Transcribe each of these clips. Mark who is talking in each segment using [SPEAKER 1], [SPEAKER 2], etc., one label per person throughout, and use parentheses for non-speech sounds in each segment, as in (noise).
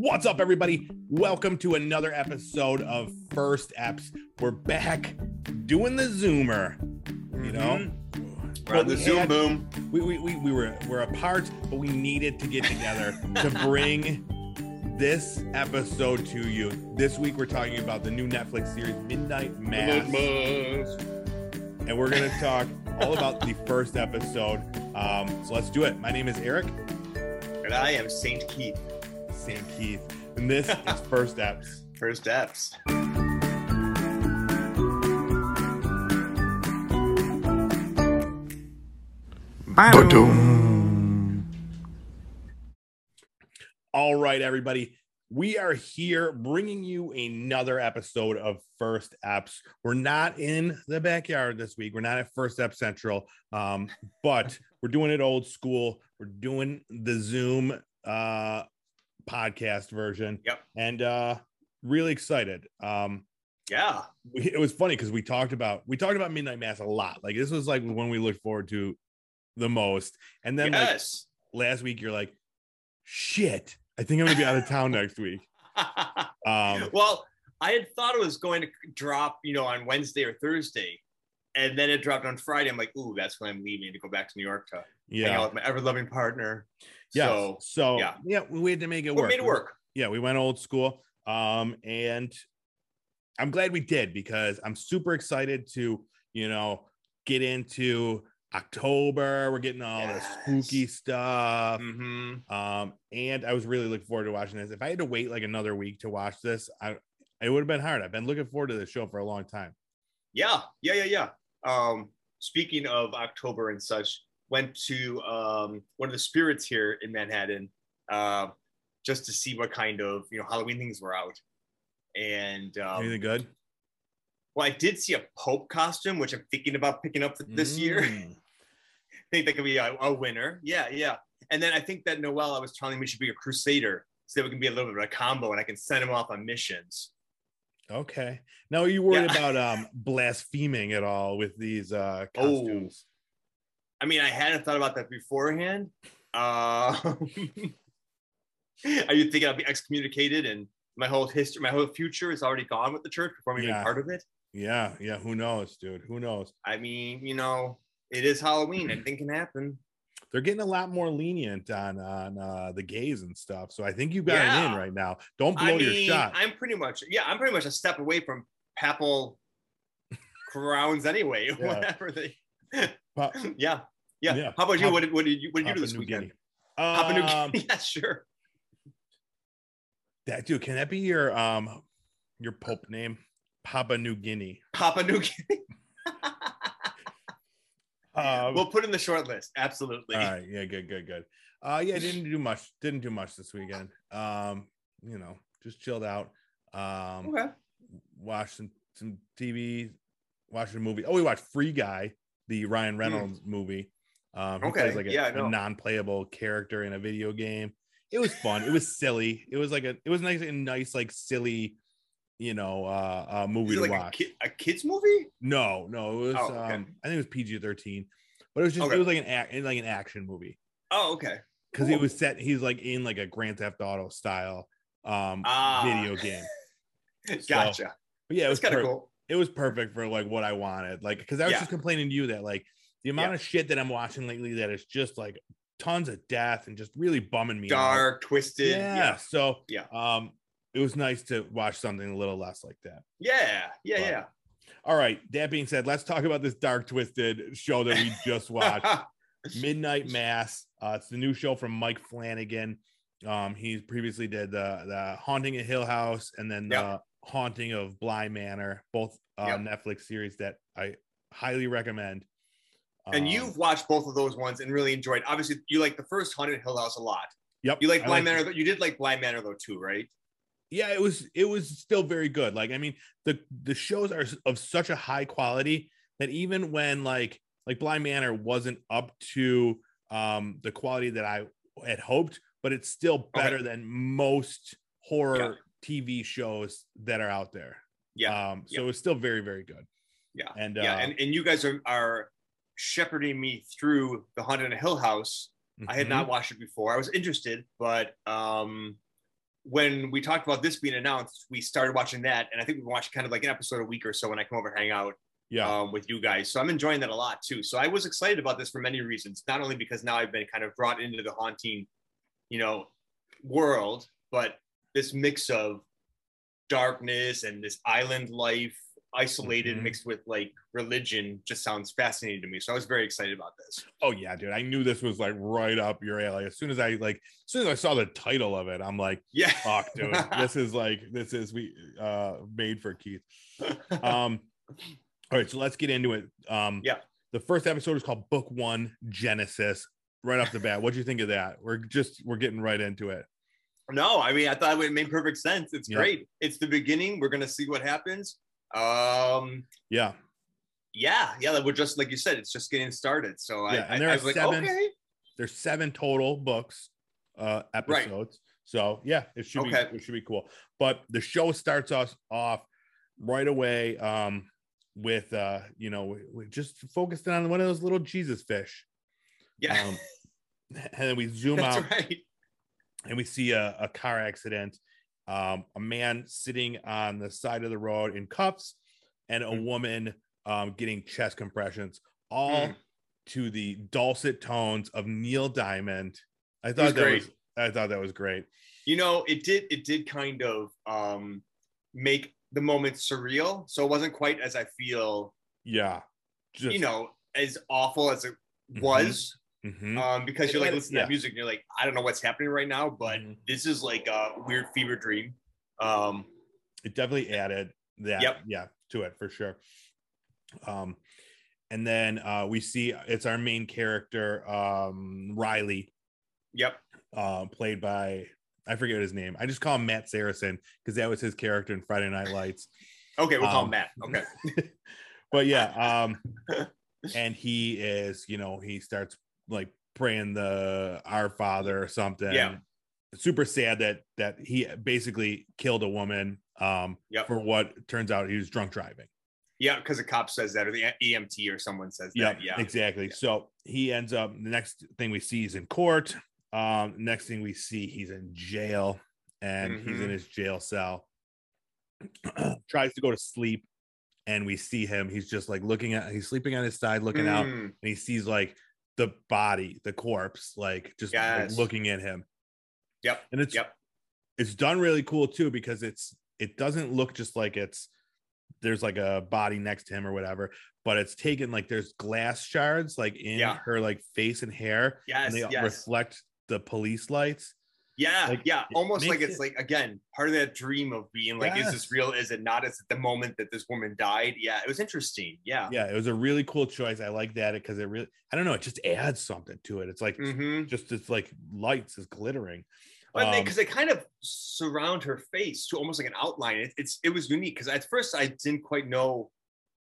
[SPEAKER 1] What's up, everybody? Welcome to another episode of First Eps. We're back doing the Zoomer. You know,
[SPEAKER 2] We're on the
[SPEAKER 1] we
[SPEAKER 2] Zoom
[SPEAKER 1] had-
[SPEAKER 2] boom.
[SPEAKER 1] we, we, we, we were we're apart, but we needed to get together to (laughs) bring this episode to you. This week, we're talking about the new Netflix series Midnight Mass, and we're gonna talk all about the first episode. Um, so let's do it. My name is Eric
[SPEAKER 2] And I am Saint Keith.
[SPEAKER 1] Sam Keith, and this (laughs) is First Eps.
[SPEAKER 2] First steps.
[SPEAKER 1] All right, everybody. We are here bringing you another episode of First Eps. We're not in the backyard this week. We're not at First Ep Central, um, but we're doing it old school. We're doing the Zoom uh, podcast version.
[SPEAKER 2] Yep.
[SPEAKER 1] And uh, really excited. Um,
[SPEAKER 2] Yeah.
[SPEAKER 1] we, it was funny because we talked about we talked about Midnight Mass a lot. Like this was like when we looked forward to the most. And then like last week, you're like, shit. I think I'm gonna be out of town next week. (laughs) Um,
[SPEAKER 2] well, I had thought it was going to drop, you know, on Wednesday or Thursday. And then it dropped on Friday. I'm like, ooh, that's when I'm leaving to go back to New York to hang
[SPEAKER 1] yeah,
[SPEAKER 2] out with my ever loving partner.
[SPEAKER 1] yeah.
[SPEAKER 2] So
[SPEAKER 1] So,
[SPEAKER 2] yeah.
[SPEAKER 1] yeah, we had to make it
[SPEAKER 2] we
[SPEAKER 1] work.
[SPEAKER 2] made it work.
[SPEAKER 1] Yeah, we went old school. Um, and I'm glad we did because I'm super excited to, you know, get into October. We're getting all
[SPEAKER 2] Yes.
[SPEAKER 1] the spooky stuff.
[SPEAKER 2] hmm
[SPEAKER 1] Um, and I was really looking forward to watching this. If I had to wait like another week to watch this, I it would have been hard. I've been looking forward to the show for a long time.
[SPEAKER 2] Yeah, yeah, yeah, yeah. Um, speaking of October and such, went to um, one of the spirits here in Manhattan uh, just to see what kind of you know Halloween things were out. And um,
[SPEAKER 1] Anything good?
[SPEAKER 2] well, I did see a Pope costume, which I'm thinking about picking up this year.
[SPEAKER 1] Mm. (laughs)
[SPEAKER 2] I think that could be a, a winner. Yeah, yeah. And then I think that Noel, I was telling me, we should be a crusader so that we can be a little bit of a combo and I can send him off on missions.
[SPEAKER 1] Okay. Now, are you worried
[SPEAKER 2] Yeah. (laughs)
[SPEAKER 1] about um blaspheming at all with these uh
[SPEAKER 2] Oh.
[SPEAKER 1] costumes?
[SPEAKER 2] I mean, I hadn't thought about that beforehand. (laughs) Uh, are you thinking I'll be excommunicated and my whole history, my whole future is already gone with the church before I'm even
[SPEAKER 1] Yeah.
[SPEAKER 2] part of it?
[SPEAKER 1] Yeah, yeah. Who knows, dude? Who knows?
[SPEAKER 2] I mean, you know, it is Halloween. Anything can happen.
[SPEAKER 1] They're getting a lot more lenient on on uh the gays and stuff. So I think you got it in right now. Don't blow
[SPEAKER 2] I
[SPEAKER 1] your shot.
[SPEAKER 2] I'm pretty much, yeah, I'm pretty much a step away from papal (laughs) crowns anyway. (laughs)
[SPEAKER 1] Yeah.
[SPEAKER 2] Whatever they,
[SPEAKER 1] Pa- (laughs)
[SPEAKER 2] yeah, yeah,
[SPEAKER 1] Yeah.
[SPEAKER 2] How about you? What did, what did you what did you do this
[SPEAKER 1] New
[SPEAKER 2] weekend? Papua New
[SPEAKER 1] Um,
[SPEAKER 2] Guinea. (laughs) Yeah, sure.
[SPEAKER 1] that dude, can that be your um your pope name? Papa New Guinea.
[SPEAKER 2] Papua New Guinea. (laughs)
[SPEAKER 1] Um,
[SPEAKER 2] we'll put in the short list. Absolutely.
[SPEAKER 1] All right. Yeah. Good. Good. Good. Uh, yeah. Didn't do much. Didn't do much this weekend. Um, you know, just chilled out. Um,
[SPEAKER 2] Okay.
[SPEAKER 1] watched some some TV. Watched a movie. Oh, we watched Free Guy, the Ryan Reynolds movie. Um, he
[SPEAKER 2] Hmm. Okay,
[SPEAKER 1] plays like a,
[SPEAKER 2] yeah,
[SPEAKER 1] a non-playable character in a video game. It was fun. it was silly. It was like a. It was nice. A nice like silly, you know, uh, uh movie to
[SPEAKER 2] it like a,
[SPEAKER 1] watch.
[SPEAKER 2] kid, a kids movie?
[SPEAKER 1] No, no, it was.
[SPEAKER 2] Oh, okay.
[SPEAKER 1] um, I think it was PG thirteen, but it was just.
[SPEAKER 2] Okay.
[SPEAKER 1] It was like an act, like an action movie
[SPEAKER 2] Oh, okay.
[SPEAKER 1] because he
[SPEAKER 2] Cool.
[SPEAKER 1] was set he's like in like a grand theft auto style um
[SPEAKER 2] Ah.
[SPEAKER 1] video game (laughs)
[SPEAKER 2] Gotcha.
[SPEAKER 1] but yeah it was
[SPEAKER 2] kind of
[SPEAKER 1] per-
[SPEAKER 2] cool.
[SPEAKER 1] It was perfect for like what i wanted like because i was
[SPEAKER 2] Yeah.
[SPEAKER 1] just complaining to you that like the amount
[SPEAKER 2] Yeah.
[SPEAKER 1] of shit that i'm watching lately that is just like tons of death and just really bumming me out.
[SPEAKER 2] Dark, twisted.
[SPEAKER 1] yeah.
[SPEAKER 2] Yeah.
[SPEAKER 1] so
[SPEAKER 2] Yeah.
[SPEAKER 1] um it was nice to watch something a little less like that
[SPEAKER 2] Yeah. Yeah.
[SPEAKER 1] But-
[SPEAKER 2] Yeah.
[SPEAKER 1] all right that being said let's talk about this dark twisted show that we just watched (laughs) Midnight Mass. Uh, it's the new show from Mike Flanagan. Um, he previously did the the Haunting of Hill House and then the
[SPEAKER 2] Yep.
[SPEAKER 1] Haunting of Bly Manor, both uh,
[SPEAKER 2] Yep.
[SPEAKER 1] Netflix series that I highly recommend.
[SPEAKER 2] and
[SPEAKER 1] Um,
[SPEAKER 2] you've watched both of those ones and really enjoyed. Obviously, you like the first Haunted Hill House a lot.
[SPEAKER 1] yep,
[SPEAKER 2] You like Bly
[SPEAKER 1] liked it.
[SPEAKER 2] Manor. You did like Bly Manor though too, right?
[SPEAKER 1] yeah it was it was still very good like i mean the the shows are of such a high quality that even when like like Bly Manor wasn't up to um the quality that i had hoped but it's still
[SPEAKER 2] Okay.
[SPEAKER 1] better than most horror tv shows that are out there
[SPEAKER 2] Yeah.
[SPEAKER 1] um so
[SPEAKER 2] yeah.
[SPEAKER 1] it's still very very good
[SPEAKER 2] Yeah.
[SPEAKER 1] and
[SPEAKER 2] yeah.
[SPEAKER 1] uh,
[SPEAKER 2] And, and you guys are are shepherding me through the Haunted Hill House. I had not watched it before. I was interested, but um, when we talked about this being announced, we started watching that, and I think we watched kind of like an episode a week or so when I come over and hang out
[SPEAKER 1] Yeah.
[SPEAKER 2] um, with you guys. So I'm enjoying that a lot too. So I was excited about this for many reasons. Not only because now I've been kind of brought into the haunting, you know, world, but this mix of darkness and this island life, isolated,
[SPEAKER 1] Mhm.
[SPEAKER 2] mixed with like religion, just sounds fascinating to me. So I was very excited about this.
[SPEAKER 1] Oh yeah, dude. I knew this was like right up your alley. As soon as I like, as soon as I saw the title of it, I'm like,
[SPEAKER 2] Yeah.
[SPEAKER 1] fuck, dude. (laughs) this is like, this is we uh made for Keith. (laughs) Um, all right, so let's get into it. Um,
[SPEAKER 2] Yeah.
[SPEAKER 1] The first episode is called Book One Genesis. Right off the bat, what do you think of that? We're just we're getting right into it.
[SPEAKER 2] No, I mean, I thought it made perfect sense. It's
[SPEAKER 1] Yeah.
[SPEAKER 2] great. It's the beginning. We're gonna see what happens. Um,
[SPEAKER 1] Yeah,
[SPEAKER 2] yeah, yeah. We're just like you said, it's just getting started. So
[SPEAKER 1] Yeah,
[SPEAKER 2] I,
[SPEAKER 1] and there
[SPEAKER 2] I, I
[SPEAKER 1] are
[SPEAKER 2] was like,
[SPEAKER 1] seven-
[SPEAKER 2] okay,
[SPEAKER 1] there's seven total books, uh, episodes. So yeah, it should
[SPEAKER 2] Okay.
[SPEAKER 1] be it should be cool. But the show starts us off right away um with uh you know we, just focused on one of those little Jesus fish.
[SPEAKER 2] yeah,
[SPEAKER 1] Um, (laughs) and then we zoom out. (laughs)
[SPEAKER 2] that's
[SPEAKER 1] out
[SPEAKER 2] right.
[SPEAKER 1] And we see a, a car accident um, a man sitting on the side of the road in cuffs and a
[SPEAKER 2] Mm.
[SPEAKER 1] woman um, getting chest compressions all
[SPEAKER 2] Mm.
[SPEAKER 1] to the dulcet tones of neil diamond i
[SPEAKER 2] was
[SPEAKER 1] thought that
[SPEAKER 2] great.
[SPEAKER 1] was i thought that was great
[SPEAKER 2] You know, it did. It did kind of um, make the moment surreal. So it wasn't quite as I feel.
[SPEAKER 1] yeah just
[SPEAKER 2] you know, as awful as it
[SPEAKER 1] Mhm.
[SPEAKER 2] was.
[SPEAKER 1] Mhm.
[SPEAKER 2] Um, because you're like
[SPEAKER 1] Yeah.
[SPEAKER 2] listening to that music and you're like, I don't know what's happening right now, but
[SPEAKER 1] Mhm.
[SPEAKER 2] this is like a weird fever dream. Um,
[SPEAKER 1] it definitely added that
[SPEAKER 2] Yep.
[SPEAKER 1] yeah to it for sure um and then uh we see it's our main character um riley
[SPEAKER 2] yep.
[SPEAKER 1] uh, played by I forget his name. I just call him Matt Saracen because that was his character in Friday Night Lights. (laughs)
[SPEAKER 2] Okay, we'll call
[SPEAKER 1] Um,
[SPEAKER 2] him Matt. Okay. (laughs)
[SPEAKER 1] but yeah, um, (laughs) and he is, you know, he starts like praying the Our Father or something.
[SPEAKER 2] Yeah.
[SPEAKER 1] Super sad that that he basically killed a woman um
[SPEAKER 2] Yep.
[SPEAKER 1] for what turns out he was drunk driving.
[SPEAKER 2] Yeah, because the cop says that, or the EMT or someone says
[SPEAKER 1] Yeah,
[SPEAKER 2] that. Yeah.
[SPEAKER 1] exactly.
[SPEAKER 2] Yeah.
[SPEAKER 1] So he ends up the next thing we see is in court. Um, next thing we see, he's in jail and he's in
[SPEAKER 2] Mhm.
[SPEAKER 1] his jail cell. (clears throat) Tries to go to sleep, and we see him. He's just like looking at he's sleeping on his side, looking out, and
[SPEAKER 2] Mm,
[SPEAKER 1] he sees like the body, the corpse, like just like, looking at him.
[SPEAKER 2] Yep.
[SPEAKER 1] And it's
[SPEAKER 2] Yep.
[SPEAKER 1] it's done really cool too because it's it doesn't look just like it's there's like a body next to him or whatever, but it's taken like there's glass shards like in
[SPEAKER 2] Yeah.
[SPEAKER 1] her like face and hair,
[SPEAKER 2] Yes.
[SPEAKER 1] and they
[SPEAKER 2] yes.
[SPEAKER 1] reflect the police lights.
[SPEAKER 2] Yeah,
[SPEAKER 1] Like,
[SPEAKER 2] yeah,
[SPEAKER 1] it
[SPEAKER 2] almost like it's
[SPEAKER 1] it-
[SPEAKER 2] like again part of that dream of being like, is this real? Is it not? Is it the moment that this woman died? Yeah, it was interesting. Yeah,
[SPEAKER 1] Yeah, it was a really cool choice. I like that because it really I don't know, it just adds something to it. It's like
[SPEAKER 2] mm-hmm.
[SPEAKER 1] just it's like lights is glittering.
[SPEAKER 2] But
[SPEAKER 1] Um,
[SPEAKER 2] because they, kind of surround her face to almost like an outline. It, it's it was unique because at first I didn't quite know.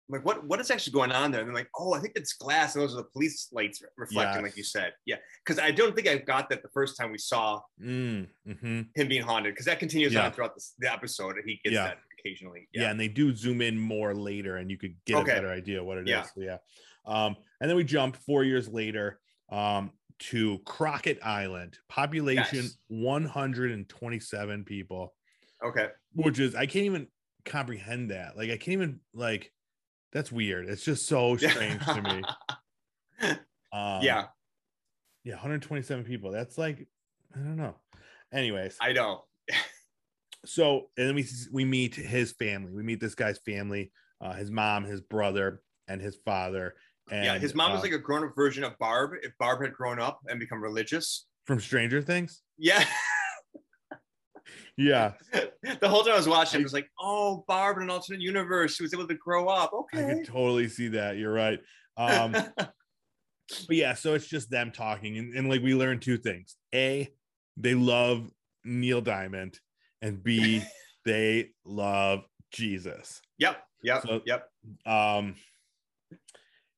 [SPEAKER 2] Like what what is actually going on there? And they're like, oh, I think it's glass, and those are the police lights reflecting, like you said. Yeah, because I don't think I got that the first time we saw
[SPEAKER 1] Mm, mhm.
[SPEAKER 2] him being haunted, because that continues
[SPEAKER 1] Yeah.
[SPEAKER 2] on throughout the, the episode, and he gets
[SPEAKER 1] Yeah.
[SPEAKER 2] that occasionally.
[SPEAKER 1] yeah. and they do zoom in more later and you could get
[SPEAKER 2] Okay.
[SPEAKER 1] a better idea what it is.
[SPEAKER 2] Yeah.
[SPEAKER 1] So, yeah um and then we jump four years later um to crockett island population
[SPEAKER 2] Yes.
[SPEAKER 1] 127 people
[SPEAKER 2] Okay.
[SPEAKER 1] which is i can't even comprehend that like i can't even like that's weird it's just so (laughs) strange to me (laughs) um,
[SPEAKER 2] yeah,
[SPEAKER 1] yeah 127 people that's like i don't know anyways
[SPEAKER 2] I know.
[SPEAKER 1] so and then we we meet his family. We meet this guy's family, uh, his mom, his brother, and his father. And
[SPEAKER 2] yeah, his mom
[SPEAKER 1] uh,
[SPEAKER 2] was like a grown up version of Barb. If Barb had grown up and become religious.
[SPEAKER 1] from Stranger Things.
[SPEAKER 2] Yeah.
[SPEAKER 1] Yeah, (laughs)
[SPEAKER 2] the whole time I was watching, I was like, oh, Barb in an alternate universe. She was able to grow up. Okay.
[SPEAKER 1] I could totally see that. You're right. Um, (laughs) but yeah, so it's just them talking, and, and like we learned two things: a, they love Neil Diamond, and b, (laughs) they love Jesus.
[SPEAKER 2] yep. Yep.
[SPEAKER 1] So-
[SPEAKER 2] yep.
[SPEAKER 1] um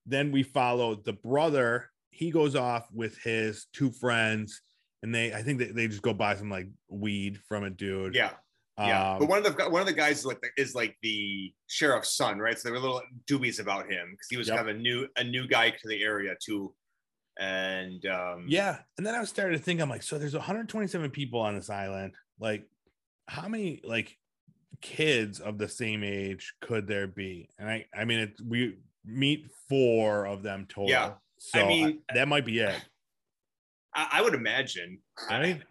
[SPEAKER 1] then we follow the brother he goes off with his two friends and they i think they, they just go buy some like weed from a dude
[SPEAKER 2] Yeah. Yeah.
[SPEAKER 1] Um,
[SPEAKER 2] but one of the one of the guys is like the, is like the sheriff's son, right? So they were a little dubious about him because he was
[SPEAKER 1] Yep.
[SPEAKER 2] kind of a new a new guy to the area too. And um
[SPEAKER 1] yeah and then i was starting to think i'm like so there's 127 people on this island like how many like kids of the same age could there be? And I, I mean, it, we meet four of them total.
[SPEAKER 2] Yeah.
[SPEAKER 1] So
[SPEAKER 2] I mean-
[SPEAKER 1] I- that might be it.
[SPEAKER 2] I, I would imagine.
[SPEAKER 1] Right?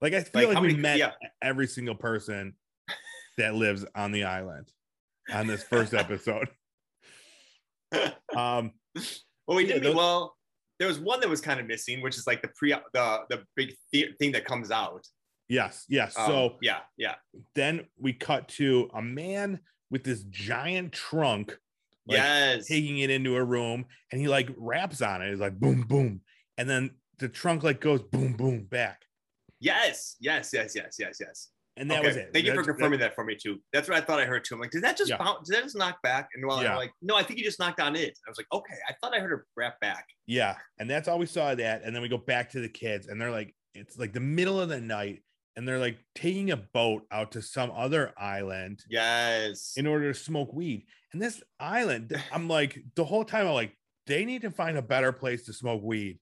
[SPEAKER 1] Like I feel
[SPEAKER 2] Like,
[SPEAKER 1] like, we
[SPEAKER 2] many-
[SPEAKER 1] met
[SPEAKER 2] yeah.
[SPEAKER 1] every single person that lives on the island on this first episode. (laughs) Um,
[SPEAKER 2] Well, we
[SPEAKER 1] Yeah,
[SPEAKER 2] did.
[SPEAKER 1] those-
[SPEAKER 2] well, there was one that was kind of missing, which is like the pre the the big the- thing that comes out.
[SPEAKER 1] yes, yes.
[SPEAKER 2] Um,
[SPEAKER 1] so
[SPEAKER 2] yeah, yeah,
[SPEAKER 1] then we cut to a man with this giant trunk, like,
[SPEAKER 2] yes,
[SPEAKER 1] taking it into a room, and he like raps on it. He's like boom, boom, and then the trunk like goes boom, boom back,
[SPEAKER 2] yes, yes, yes, yes, yes, yes.
[SPEAKER 1] and that
[SPEAKER 2] okay.
[SPEAKER 1] was it.
[SPEAKER 2] Thank you for
[SPEAKER 1] That's- that-
[SPEAKER 2] confirming that, for me too. That's what I thought I heard too. I'm like, did that just
[SPEAKER 1] Yeah.
[SPEAKER 2] bounce? Did that just knock back? And while
[SPEAKER 1] Yeah.
[SPEAKER 2] I'm like, no, I think you just knocked on it. I was like, okay, I thought I heard her rap back.
[SPEAKER 1] Yeah, and that's all we saw of that. And then we go back to the kids, and they're like, it's like the middle of the night, and they're like taking a boat out to some other island
[SPEAKER 2] Yes.
[SPEAKER 1] in order to smoke weed. And this island, I'm like, the whole time, I'm like, they need to find a better place to smoke weed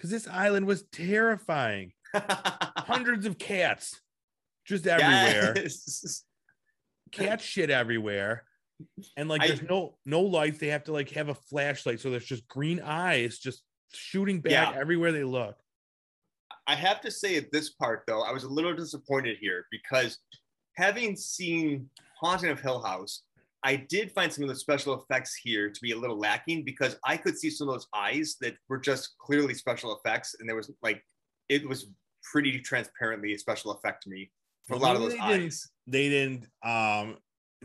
[SPEAKER 1] because this island was terrifying. (laughs) Hundreds of cats just everywhere,
[SPEAKER 2] Yes. (laughs)
[SPEAKER 1] cat shit everywhere. And like,
[SPEAKER 2] I-
[SPEAKER 1] there's no no lights. They have to like have a flashlight, so there's just green eyes just shooting back
[SPEAKER 2] Yeah.
[SPEAKER 1] everywhere they look.
[SPEAKER 2] I have to say at this part though, I was a little disappointed here because having seen Haunting of Hill House, I did find some of the special effects here to be a little lacking because I could see some of those eyes that were just clearly special effects, and there was like it was pretty transparently a special effect to me for a lot of those
[SPEAKER 1] they didn't-
[SPEAKER 2] eyes.
[SPEAKER 1] they didn't um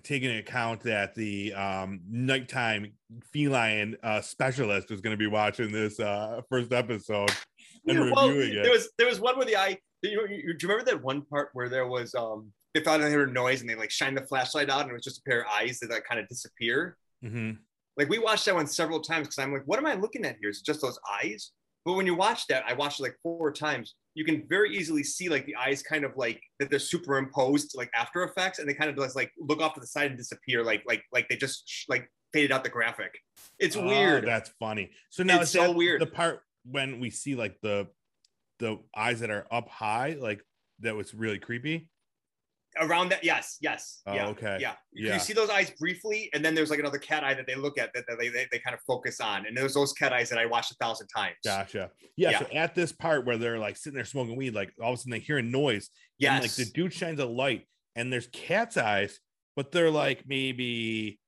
[SPEAKER 1] take into account that the um nighttime feline uh specialist was going to be watching this uh first episode and
[SPEAKER 2] Well,
[SPEAKER 1] reviewing
[SPEAKER 2] there was there was one where the eye. You, you, do you remember that one part where there was um they thought they heard a noise and they like shined the flashlight out and it was just a pair of eyes that like kind of disappear.
[SPEAKER 1] Mhm.
[SPEAKER 2] Like we watched that one several times because I'm like, what am I looking at here? Is it just those eyes? But when you watch that, I watched it like four times. You can very easily see like the eyes kind of like that they're superimposed like After Effects, and they kind of just like look off to the side and disappear, like like like they just sh- like faded out the graphic. It's
[SPEAKER 1] Oh,
[SPEAKER 2] weird.
[SPEAKER 1] that's funny. So now
[SPEAKER 2] It's so weird.
[SPEAKER 1] The part when we see like the the eyes that are up high, like that was really creepy.
[SPEAKER 2] Around that, yes, yes,
[SPEAKER 1] Oh,
[SPEAKER 2] yeah,
[SPEAKER 1] okay.
[SPEAKER 2] yeah. You,
[SPEAKER 1] Yeah.
[SPEAKER 2] you see those eyes briefly, and then there's like another cat eye that they look at that, that they, they they kind of focus on, and there's those cat eyes that I watched a thousand times.
[SPEAKER 1] Gotcha. Yeah,
[SPEAKER 2] Yeah.
[SPEAKER 1] So at this part where they're like sitting there smoking weed, like all of a sudden they hear a noise,
[SPEAKER 2] Yes.
[SPEAKER 1] And like the dude shines a light and there's cat's eyes, but they're like maybe,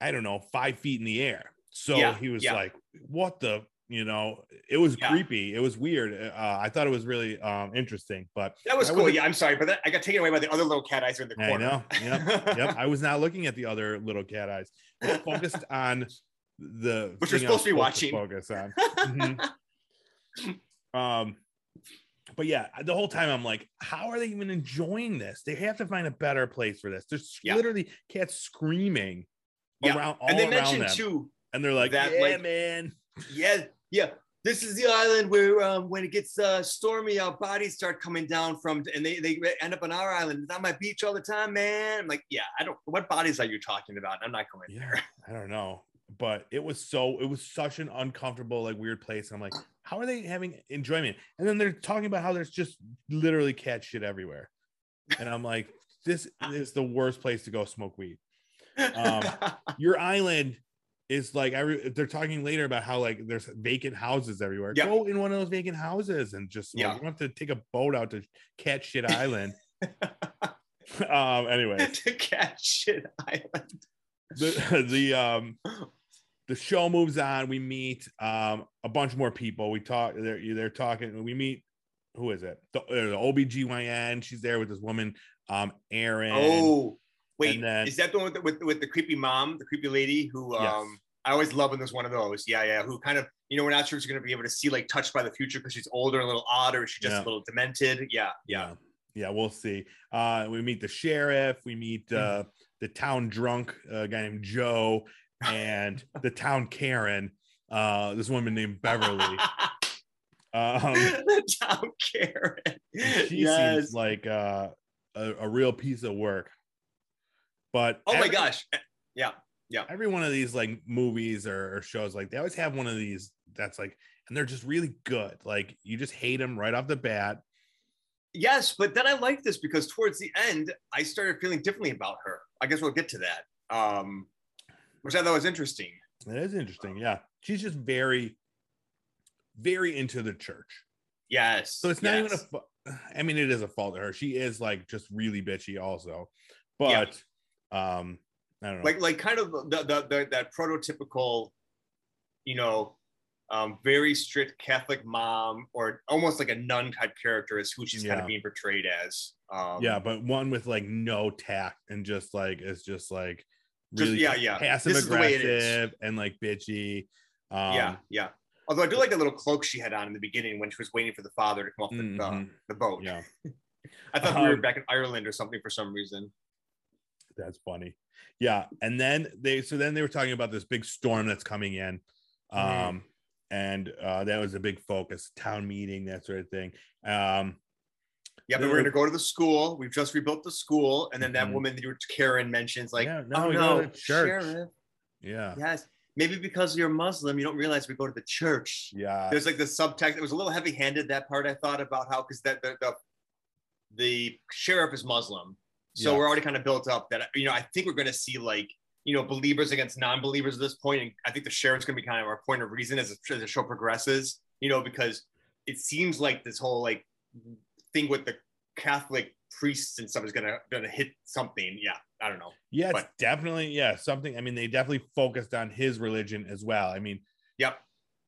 [SPEAKER 1] I don't know, five feet in the air. So
[SPEAKER 2] Yeah,
[SPEAKER 1] he was
[SPEAKER 2] yeah.
[SPEAKER 1] like, what the, you know, it was
[SPEAKER 2] Yeah.
[SPEAKER 1] creepy. It was weird. Uh, I thought it was really um, interesting, but
[SPEAKER 2] that was
[SPEAKER 1] I
[SPEAKER 2] cool. Yeah, I'm sorry, but that, I got taken away by the other little cat eyes in the corner I
[SPEAKER 1] know. Yep. yep. I was not looking at the other little cat eyes. I focused (laughs) on the
[SPEAKER 2] Which you're
[SPEAKER 1] thing I was
[SPEAKER 2] supposed to be watching.
[SPEAKER 1] focus on. (laughs) Mhm. Um, but yeah, the whole time I'm like, how are they even enjoying this? They have to find a better place for this. There's
[SPEAKER 2] Yeah.
[SPEAKER 1] literally cats screaming
[SPEAKER 2] Yeah,
[SPEAKER 1] around all
[SPEAKER 2] and they
[SPEAKER 1] around
[SPEAKER 2] mentioned
[SPEAKER 1] them,
[SPEAKER 2] too
[SPEAKER 1] and they're like,
[SPEAKER 2] that,
[SPEAKER 1] "Yeah,
[SPEAKER 2] like-
[SPEAKER 1] man."
[SPEAKER 2] Yeah, yeah. This is the island where um, when it gets uh, stormy, our bodies start coming down from, and they, they end up on our island. It's on my beach all the time, man. I'm like, yeah, I don't. What bodies are you talking about? I'm not going
[SPEAKER 1] Yeah,
[SPEAKER 2] there. (laughs)
[SPEAKER 1] I don't know, but it was so it was such an uncomfortable, like weird place. I'm like, how are they having enjoyment? And then they're talking about how there's just literally cat shit everywhere, and I'm like, this (laughs) is the worst place to go smoke weed. (laughs) Um, Your island is like every they're talking later about how like there's vacant houses everywhere.
[SPEAKER 2] Yeah.
[SPEAKER 1] Go in one of those vacant houses and just like,
[SPEAKER 2] Yeah.
[SPEAKER 1] you don't have to take a boat out to cat shit (laughs) island. (laughs) um anyway. (laughs)
[SPEAKER 2] to cat shit island.
[SPEAKER 1] the the um the show moves on we meet um a bunch more people we talk they're they're talking we meet who is it the, uh, the obgyn she's there with this woman um Erin.
[SPEAKER 2] Oh, wait,
[SPEAKER 1] and then-
[SPEAKER 2] is that the one with the, with, with the creepy mom, the creepy lady who
[SPEAKER 1] Yes.
[SPEAKER 2] um I always love when there's one of those. Yeah, yeah. Who kind of you know we're not sure if she's gonna be able to see like touched by the future because she's older and a little odd or is she just
[SPEAKER 1] Yeah.
[SPEAKER 2] a little demented. Yeah, yeah.
[SPEAKER 1] yeah we'll see uh we meet the sheriff we meet uh the town drunk uh, guy named joe and (laughs) the town karen uh this woman named beverly (laughs) um
[SPEAKER 2] the town Karen.
[SPEAKER 1] she
[SPEAKER 2] yes.
[SPEAKER 1] seems like uh a, a real piece of work but
[SPEAKER 2] oh my gosh. Yeah. Yeah.
[SPEAKER 1] Every one of these like movies or, or shows like they always have one of these that's like and they're just really good like you just hate them right off the bat
[SPEAKER 2] Yes, but then I like this because towards the end, I started feeling differently about her. I guess we'll get to that, um, which I thought was interesting.
[SPEAKER 1] It is interesting. Yeah. She's just very, very into the church.
[SPEAKER 2] Yes.
[SPEAKER 1] So it's not
[SPEAKER 2] yes.
[SPEAKER 1] even a. I mean, it is a fault of her. She is like just really bitchy, also. But um, I don't know.
[SPEAKER 2] like like kind of the, the, the that prototypical, you know, um, very strict Catholic mom or almost like a nun type character is who she's kind of being portrayed as. Um,
[SPEAKER 1] yeah, but one with like no tact and just like it's just like
[SPEAKER 2] Just- yeah, yeah.
[SPEAKER 1] passive
[SPEAKER 2] This is the way it is.
[SPEAKER 1] aggressive and like bitchy. Um,
[SPEAKER 2] yeah, yeah. Although I do like the little cloak she had on in the beginning when she was waiting for the father to come off the, the,
[SPEAKER 1] mhm,
[SPEAKER 2] the boat.
[SPEAKER 1] yeah, (laughs)
[SPEAKER 2] I thought we were
[SPEAKER 1] Um,
[SPEAKER 2] back in Ireland or something for some reason.
[SPEAKER 1] That's funny. Yeah, and then they so then they were talking about this big storm that's coming in, um, and uh, that was a big focus, town meeting, that sort of thing. Um,
[SPEAKER 2] Yeah, but we're
[SPEAKER 1] were-
[SPEAKER 2] gonna go to the school. We've just rebuilt the school, and then that
[SPEAKER 1] Mhm.
[SPEAKER 2] woman that you- Karen mentions, like,
[SPEAKER 1] Yeah, no,
[SPEAKER 2] oh no,
[SPEAKER 1] to church."
[SPEAKER 2] sheriff.
[SPEAKER 1] yeah,
[SPEAKER 2] Yes, maybe because you're Muslim, you don't realize we go to the church.
[SPEAKER 1] yeah,
[SPEAKER 2] There's like the subtext. It was a little heavy-handed that part. I thought about how because that the, the the sheriff is Muslim, so
[SPEAKER 1] Yeah.
[SPEAKER 2] we're already kind of built up that you know I think we're gonna see like you know believers against non-believers at this point, and I think the sheriff's gonna be kind of our point of reason as, the- as the show progresses. You know because it seems like this whole like thing with the Catholic priests and stuff is gonna gonna hit something. Yeah, I don't know.
[SPEAKER 1] yeah,
[SPEAKER 2] but-
[SPEAKER 1] definitely yeah something. I mean, they definitely focused on his religion as well. I mean,
[SPEAKER 2] Yep.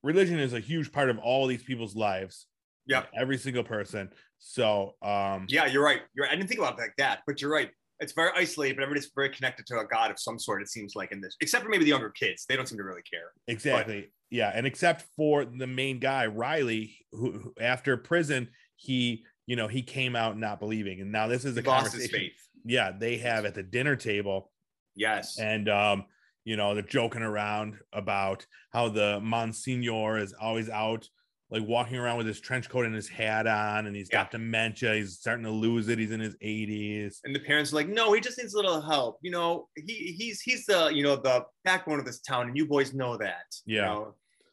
[SPEAKER 1] religion is a huge part of all these people's lives.
[SPEAKER 2] Yep.
[SPEAKER 1] every single person. So, um,
[SPEAKER 2] Yeah, you're right. You're. I didn't think about it like that, but you're right. It's very isolated, but everybody's very connected to a god of some sort. It seems like in this, except for maybe the younger kids, they don't seem to really care.
[SPEAKER 1] Exactly. yeah, and except for the main guy Riley, who, who after prison he, you know, he came out not believing, and now this is a
[SPEAKER 2] He lost his
[SPEAKER 1] conversation.
[SPEAKER 2] faith.
[SPEAKER 1] Yeah, they have at the dinner table,
[SPEAKER 2] Yes.
[SPEAKER 1] and um, you know, they're joking around about how the Monsignor is always out, like walking around with his trench coat and his hat on, and he's got dementia. He's starting to lose it. He's in his 80s.
[SPEAKER 2] and the parents are like, no, he just needs a little help. You know, he he's he's the you know the backbone of this town, and you boys know that. You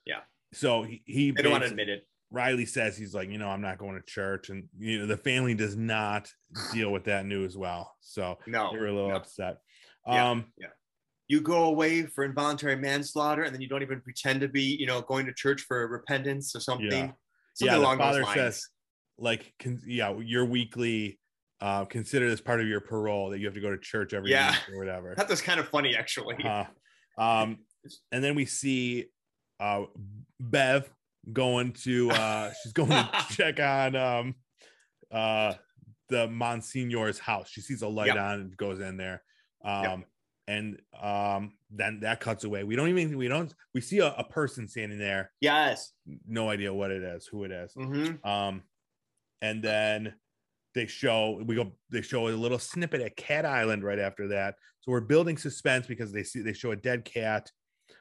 [SPEAKER 1] Yeah. So he, he
[SPEAKER 2] they don't want to admit it.
[SPEAKER 1] Riley says he's like, you know, I'm not going to church, and you know, the family does not (sighs) deal with that news well, so
[SPEAKER 2] No,
[SPEAKER 1] they were a little
[SPEAKER 2] no.
[SPEAKER 1] upset.
[SPEAKER 2] Yeah.
[SPEAKER 1] Um,
[SPEAKER 2] You go away for involuntary manslaughter, and then you don't even pretend to be, you know, going to church for repentance or something.
[SPEAKER 1] Yeah.
[SPEAKER 2] Something
[SPEAKER 1] yeah, the
[SPEAKER 2] along
[SPEAKER 1] father
[SPEAKER 2] those lines.
[SPEAKER 1] says, like, con- yeah, your weekly, uh, consider this part of your parole that you have to go to church every
[SPEAKER 2] Yeah.
[SPEAKER 1] week or whatever. (laughs)
[SPEAKER 2] that was kind of funny, actually.
[SPEAKER 1] Uh, um, and then we see uh, Bev going to uh, (laughs) she's going to check on um, uh, the Monsignor's house. She sees a light
[SPEAKER 2] Yep.
[SPEAKER 1] on and goes in there. Um,
[SPEAKER 2] Yep.
[SPEAKER 1] And um, then that cuts away. We don't even we don't we see a, a person standing there.
[SPEAKER 2] Yes.
[SPEAKER 1] No idea what it is, who it is.
[SPEAKER 2] hmm
[SPEAKER 1] Um, and then they show we go they show a little snippet at Cat Island right after that. So we're building suspense because they see they show a dead cat,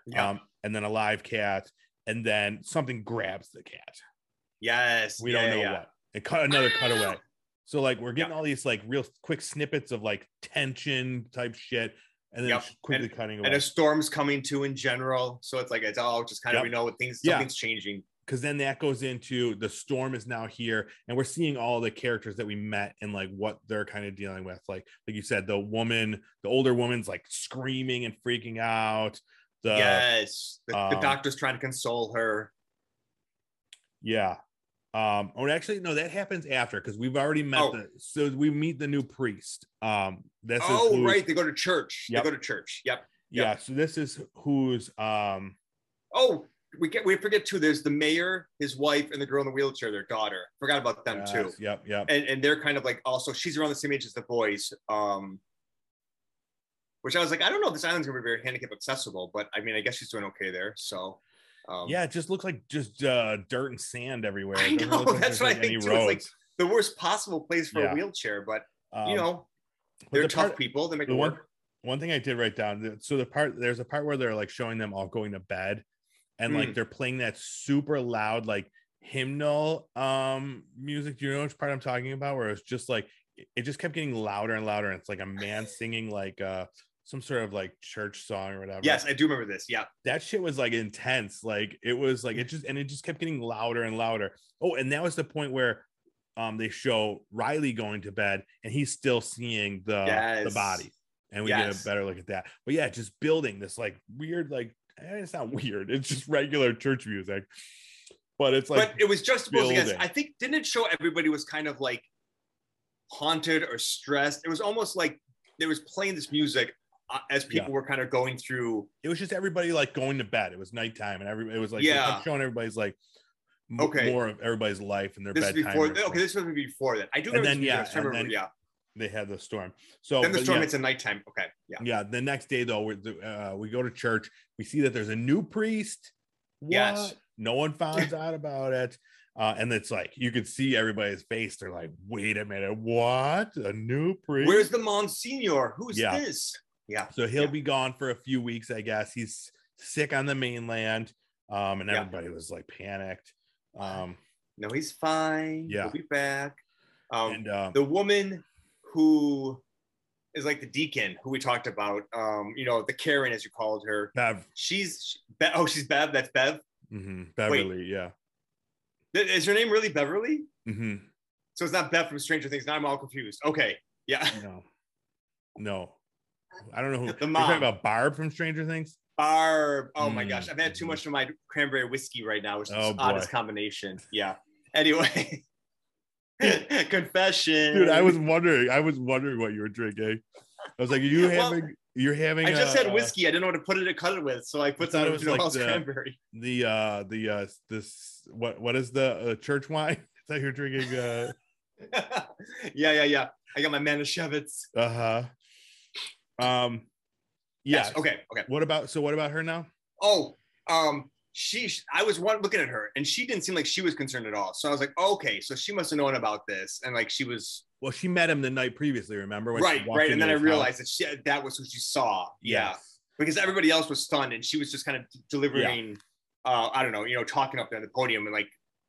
[SPEAKER 2] Yeah.
[SPEAKER 1] um, and then a live cat, and then something grabs the cat.
[SPEAKER 2] yes.
[SPEAKER 1] We
[SPEAKER 2] Yeah,
[SPEAKER 1] don't know
[SPEAKER 2] yeah.
[SPEAKER 1] what. It cut another cutaway. (gasps) So like we're getting all these like real quick snippets of like tension type shit, and then
[SPEAKER 2] Yep.
[SPEAKER 1] quickly cutting away.
[SPEAKER 2] And a storm's coming too in general. So it's like it's all just kind of
[SPEAKER 1] Yep.
[SPEAKER 2] we know what things
[SPEAKER 1] Yeah.
[SPEAKER 2] something's changing.
[SPEAKER 1] because then that goes into the storm is now here and we're seeing all the characters that we met and like what they're kind of dealing with like like you said the woman the older woman's like screaming and freaking out the
[SPEAKER 2] yes. The, the
[SPEAKER 1] um,
[SPEAKER 2] doctor's trying to console her.
[SPEAKER 1] yeah um or actually no that happens after because we've already met
[SPEAKER 2] Oh.
[SPEAKER 1] the so we meet the new priest um this is
[SPEAKER 2] Oh, right. They go to church.
[SPEAKER 1] Yep.
[SPEAKER 2] They go to church. Yep.
[SPEAKER 1] yeah so this is who's um
[SPEAKER 2] Oh, we get we forget too. There's the mayor, his wife, and the girl in the wheelchair, their daughter. Forgot about them too.
[SPEAKER 1] yep yep
[SPEAKER 2] And and they're kind of like also she's around the same age as the boys. Um which I was like, I don't know if this island's gonna be very handicap accessible, but I mean I guess she's doing okay there. So um
[SPEAKER 1] yeah it just looks like just uh dirt and sand everywhere
[SPEAKER 2] I know,
[SPEAKER 1] like
[SPEAKER 2] that's what I
[SPEAKER 1] like, any
[SPEAKER 2] think too. It's like the worst possible place for
[SPEAKER 1] Yeah.
[SPEAKER 2] a wheelchair, but
[SPEAKER 1] Um,
[SPEAKER 2] you know,
[SPEAKER 1] but
[SPEAKER 2] they're
[SPEAKER 1] the
[SPEAKER 2] tough
[SPEAKER 1] part-
[SPEAKER 2] people. They make
[SPEAKER 1] the
[SPEAKER 2] it
[SPEAKER 1] one
[SPEAKER 2] work.
[SPEAKER 1] one thing I did write down. So the part there's a part where they're like showing them all going to bed, and like
[SPEAKER 2] Mm.
[SPEAKER 1] they're playing that super loud like hymnal um music. Do you know which part I'm talking about? Where it's just like it- it just kept getting louder and louder. And it's like a man singing like uh some sort of like church song or whatever.
[SPEAKER 2] Yes, I do remember this. Yeah.
[SPEAKER 1] that shit was like intense. Like it was like it just and it just kept getting louder and louder. Oh, and that was the point where um, they show Riley going to bed and he's still seeing the the body, and we
[SPEAKER 2] Yes.
[SPEAKER 1] get a better look at that. But yeah, just building this like weird, like eh, it's not (laughs) weird. It's just regular church music, but it's like
[SPEAKER 2] but it was just supposed against.
[SPEAKER 1] building.
[SPEAKER 2] I think didn't it show everybody was kind of like haunted or stressed? It was almost like they was playing this music uh, as people were kind of going through.
[SPEAKER 1] it was just everybody like going to bed. It was nighttime, and every it was like
[SPEAKER 2] Yeah.
[SPEAKER 1] showing everybody's like m-
[SPEAKER 2] Okay.
[SPEAKER 1] more of everybody's life and their
[SPEAKER 2] This
[SPEAKER 1] bedtime.
[SPEAKER 2] before.
[SPEAKER 1] ritual.
[SPEAKER 2] Okay, this was before that. I do remember.
[SPEAKER 1] then, yeah,
[SPEAKER 2] I remember-
[SPEAKER 1] then-
[SPEAKER 2] yeah.
[SPEAKER 1] they had the storm. So
[SPEAKER 2] Then the storm
[SPEAKER 1] yeah,
[SPEAKER 2] hits at nighttime. Okay, yeah.
[SPEAKER 1] yeah, the next day though, we uh, we go to church. We see that there's a new priest. What?
[SPEAKER 2] Yes.
[SPEAKER 1] No one finds (laughs) out about it. Uh, and it's like you could see everybody's face. They're like, "Wait a minute, what? A new priest?
[SPEAKER 2] Where's the Monsignor? Who's
[SPEAKER 1] Yeah.
[SPEAKER 2] this? Yeah.
[SPEAKER 1] So he'll
[SPEAKER 2] Yeah.
[SPEAKER 1] be gone for a few weeks, I guess. He's sick on the mainland, um, and
[SPEAKER 2] Yeah.
[SPEAKER 1] everybody was like panicked. Um,
[SPEAKER 2] No, he's fine.
[SPEAKER 1] Yeah.
[SPEAKER 2] He'll be back. Um,
[SPEAKER 1] and um,
[SPEAKER 2] the woman who is like the deacon who we talked about, um, you know, the Karen as you called her.
[SPEAKER 1] Bev,
[SPEAKER 2] She's Be- oh, she's Bev. That's Bev.
[SPEAKER 1] mhm, Beverly, yeah,
[SPEAKER 2] Th- Is her name really Beverly?
[SPEAKER 1] Mm-hmm.
[SPEAKER 2] So it's not Bev from Stranger Things. Now I'm all confused. Okay, yeah,
[SPEAKER 1] no, no, I don't know who.
[SPEAKER 2] The
[SPEAKER 1] You're talking about Barb from Stranger Things.
[SPEAKER 2] Barb. Oh my
[SPEAKER 1] Mm,
[SPEAKER 2] gosh, I've had too much of my cranberry whiskey right now, which is
[SPEAKER 1] Oh,
[SPEAKER 2] the oddest combination. Yeah. Anyway, (laughs) confession.
[SPEAKER 1] Dude, I was wondering. I was wondering what you were drinking. I was like, are you
[SPEAKER 2] Well,
[SPEAKER 1] having? You're having.
[SPEAKER 2] I just
[SPEAKER 1] uh,
[SPEAKER 2] had whiskey. I didn't know what to put it to cut it with, so I put some
[SPEAKER 1] it was like the-
[SPEAKER 2] cranberry.
[SPEAKER 1] the uh the uh this what what is the uh, church wine? (laughs) I thought you're drinking. uh (laughs)
[SPEAKER 2] yeah, yeah, yeah. I got my Manischewitz.
[SPEAKER 1] Uh huh. Um. Yeah.
[SPEAKER 2] Yes. Okay. Okay.
[SPEAKER 1] What about so? What about her now?
[SPEAKER 2] Oh, um, she. I was one looking at her, and she didn't seem like she was concerned at all. So I was like, okay, so she must have known about this, and like she was
[SPEAKER 1] Well, she met him the night previously. Remember? when
[SPEAKER 2] right, right. And then I realized that she that was who she saw. Yeah,
[SPEAKER 1] Yes.
[SPEAKER 2] because everybody else was stunned, and she was just kind of delivering. Uh, I don't know, you know, talking up there on the podium and like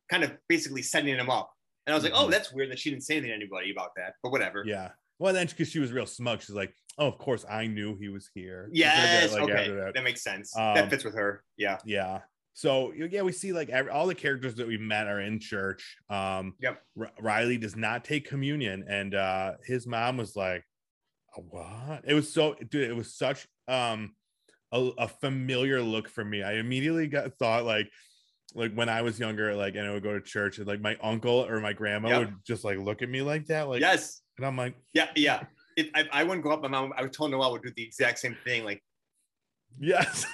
[SPEAKER 2] kind of basically setting him up. And I was like, oh,
[SPEAKER 1] Mhm.
[SPEAKER 2] that's weird that she didn't say anything to anybody about that, but whatever.
[SPEAKER 1] Yeah. Well, then because she was real smug, she's like, "Oh, of course I knew he was here."
[SPEAKER 2] Yes.
[SPEAKER 1] that, like,
[SPEAKER 2] okay. That.
[SPEAKER 1] that.
[SPEAKER 2] makes sense.
[SPEAKER 1] Um,
[SPEAKER 2] that fits with her. Yeah.
[SPEAKER 1] Yeah. So yeah, we see like every, all the characters that we met are in church. Um,
[SPEAKER 2] Yep.
[SPEAKER 1] R- Riley does not take communion, and uh, his mom was like, "A "What?" It was so, dude. It was such um a, a familiar look for me. I immediately got thought like, like when I was younger, like, and I would go to church, and like my uncle or my grandma
[SPEAKER 2] Yep.
[SPEAKER 1] would just like look at me like that, like,
[SPEAKER 2] yes.
[SPEAKER 1] And I'm like,
[SPEAKER 2] Yeah. Yeah. If I, I wouldn't go up, my mom, I would tell Noel would do the exact same thing. Like,
[SPEAKER 1] yes.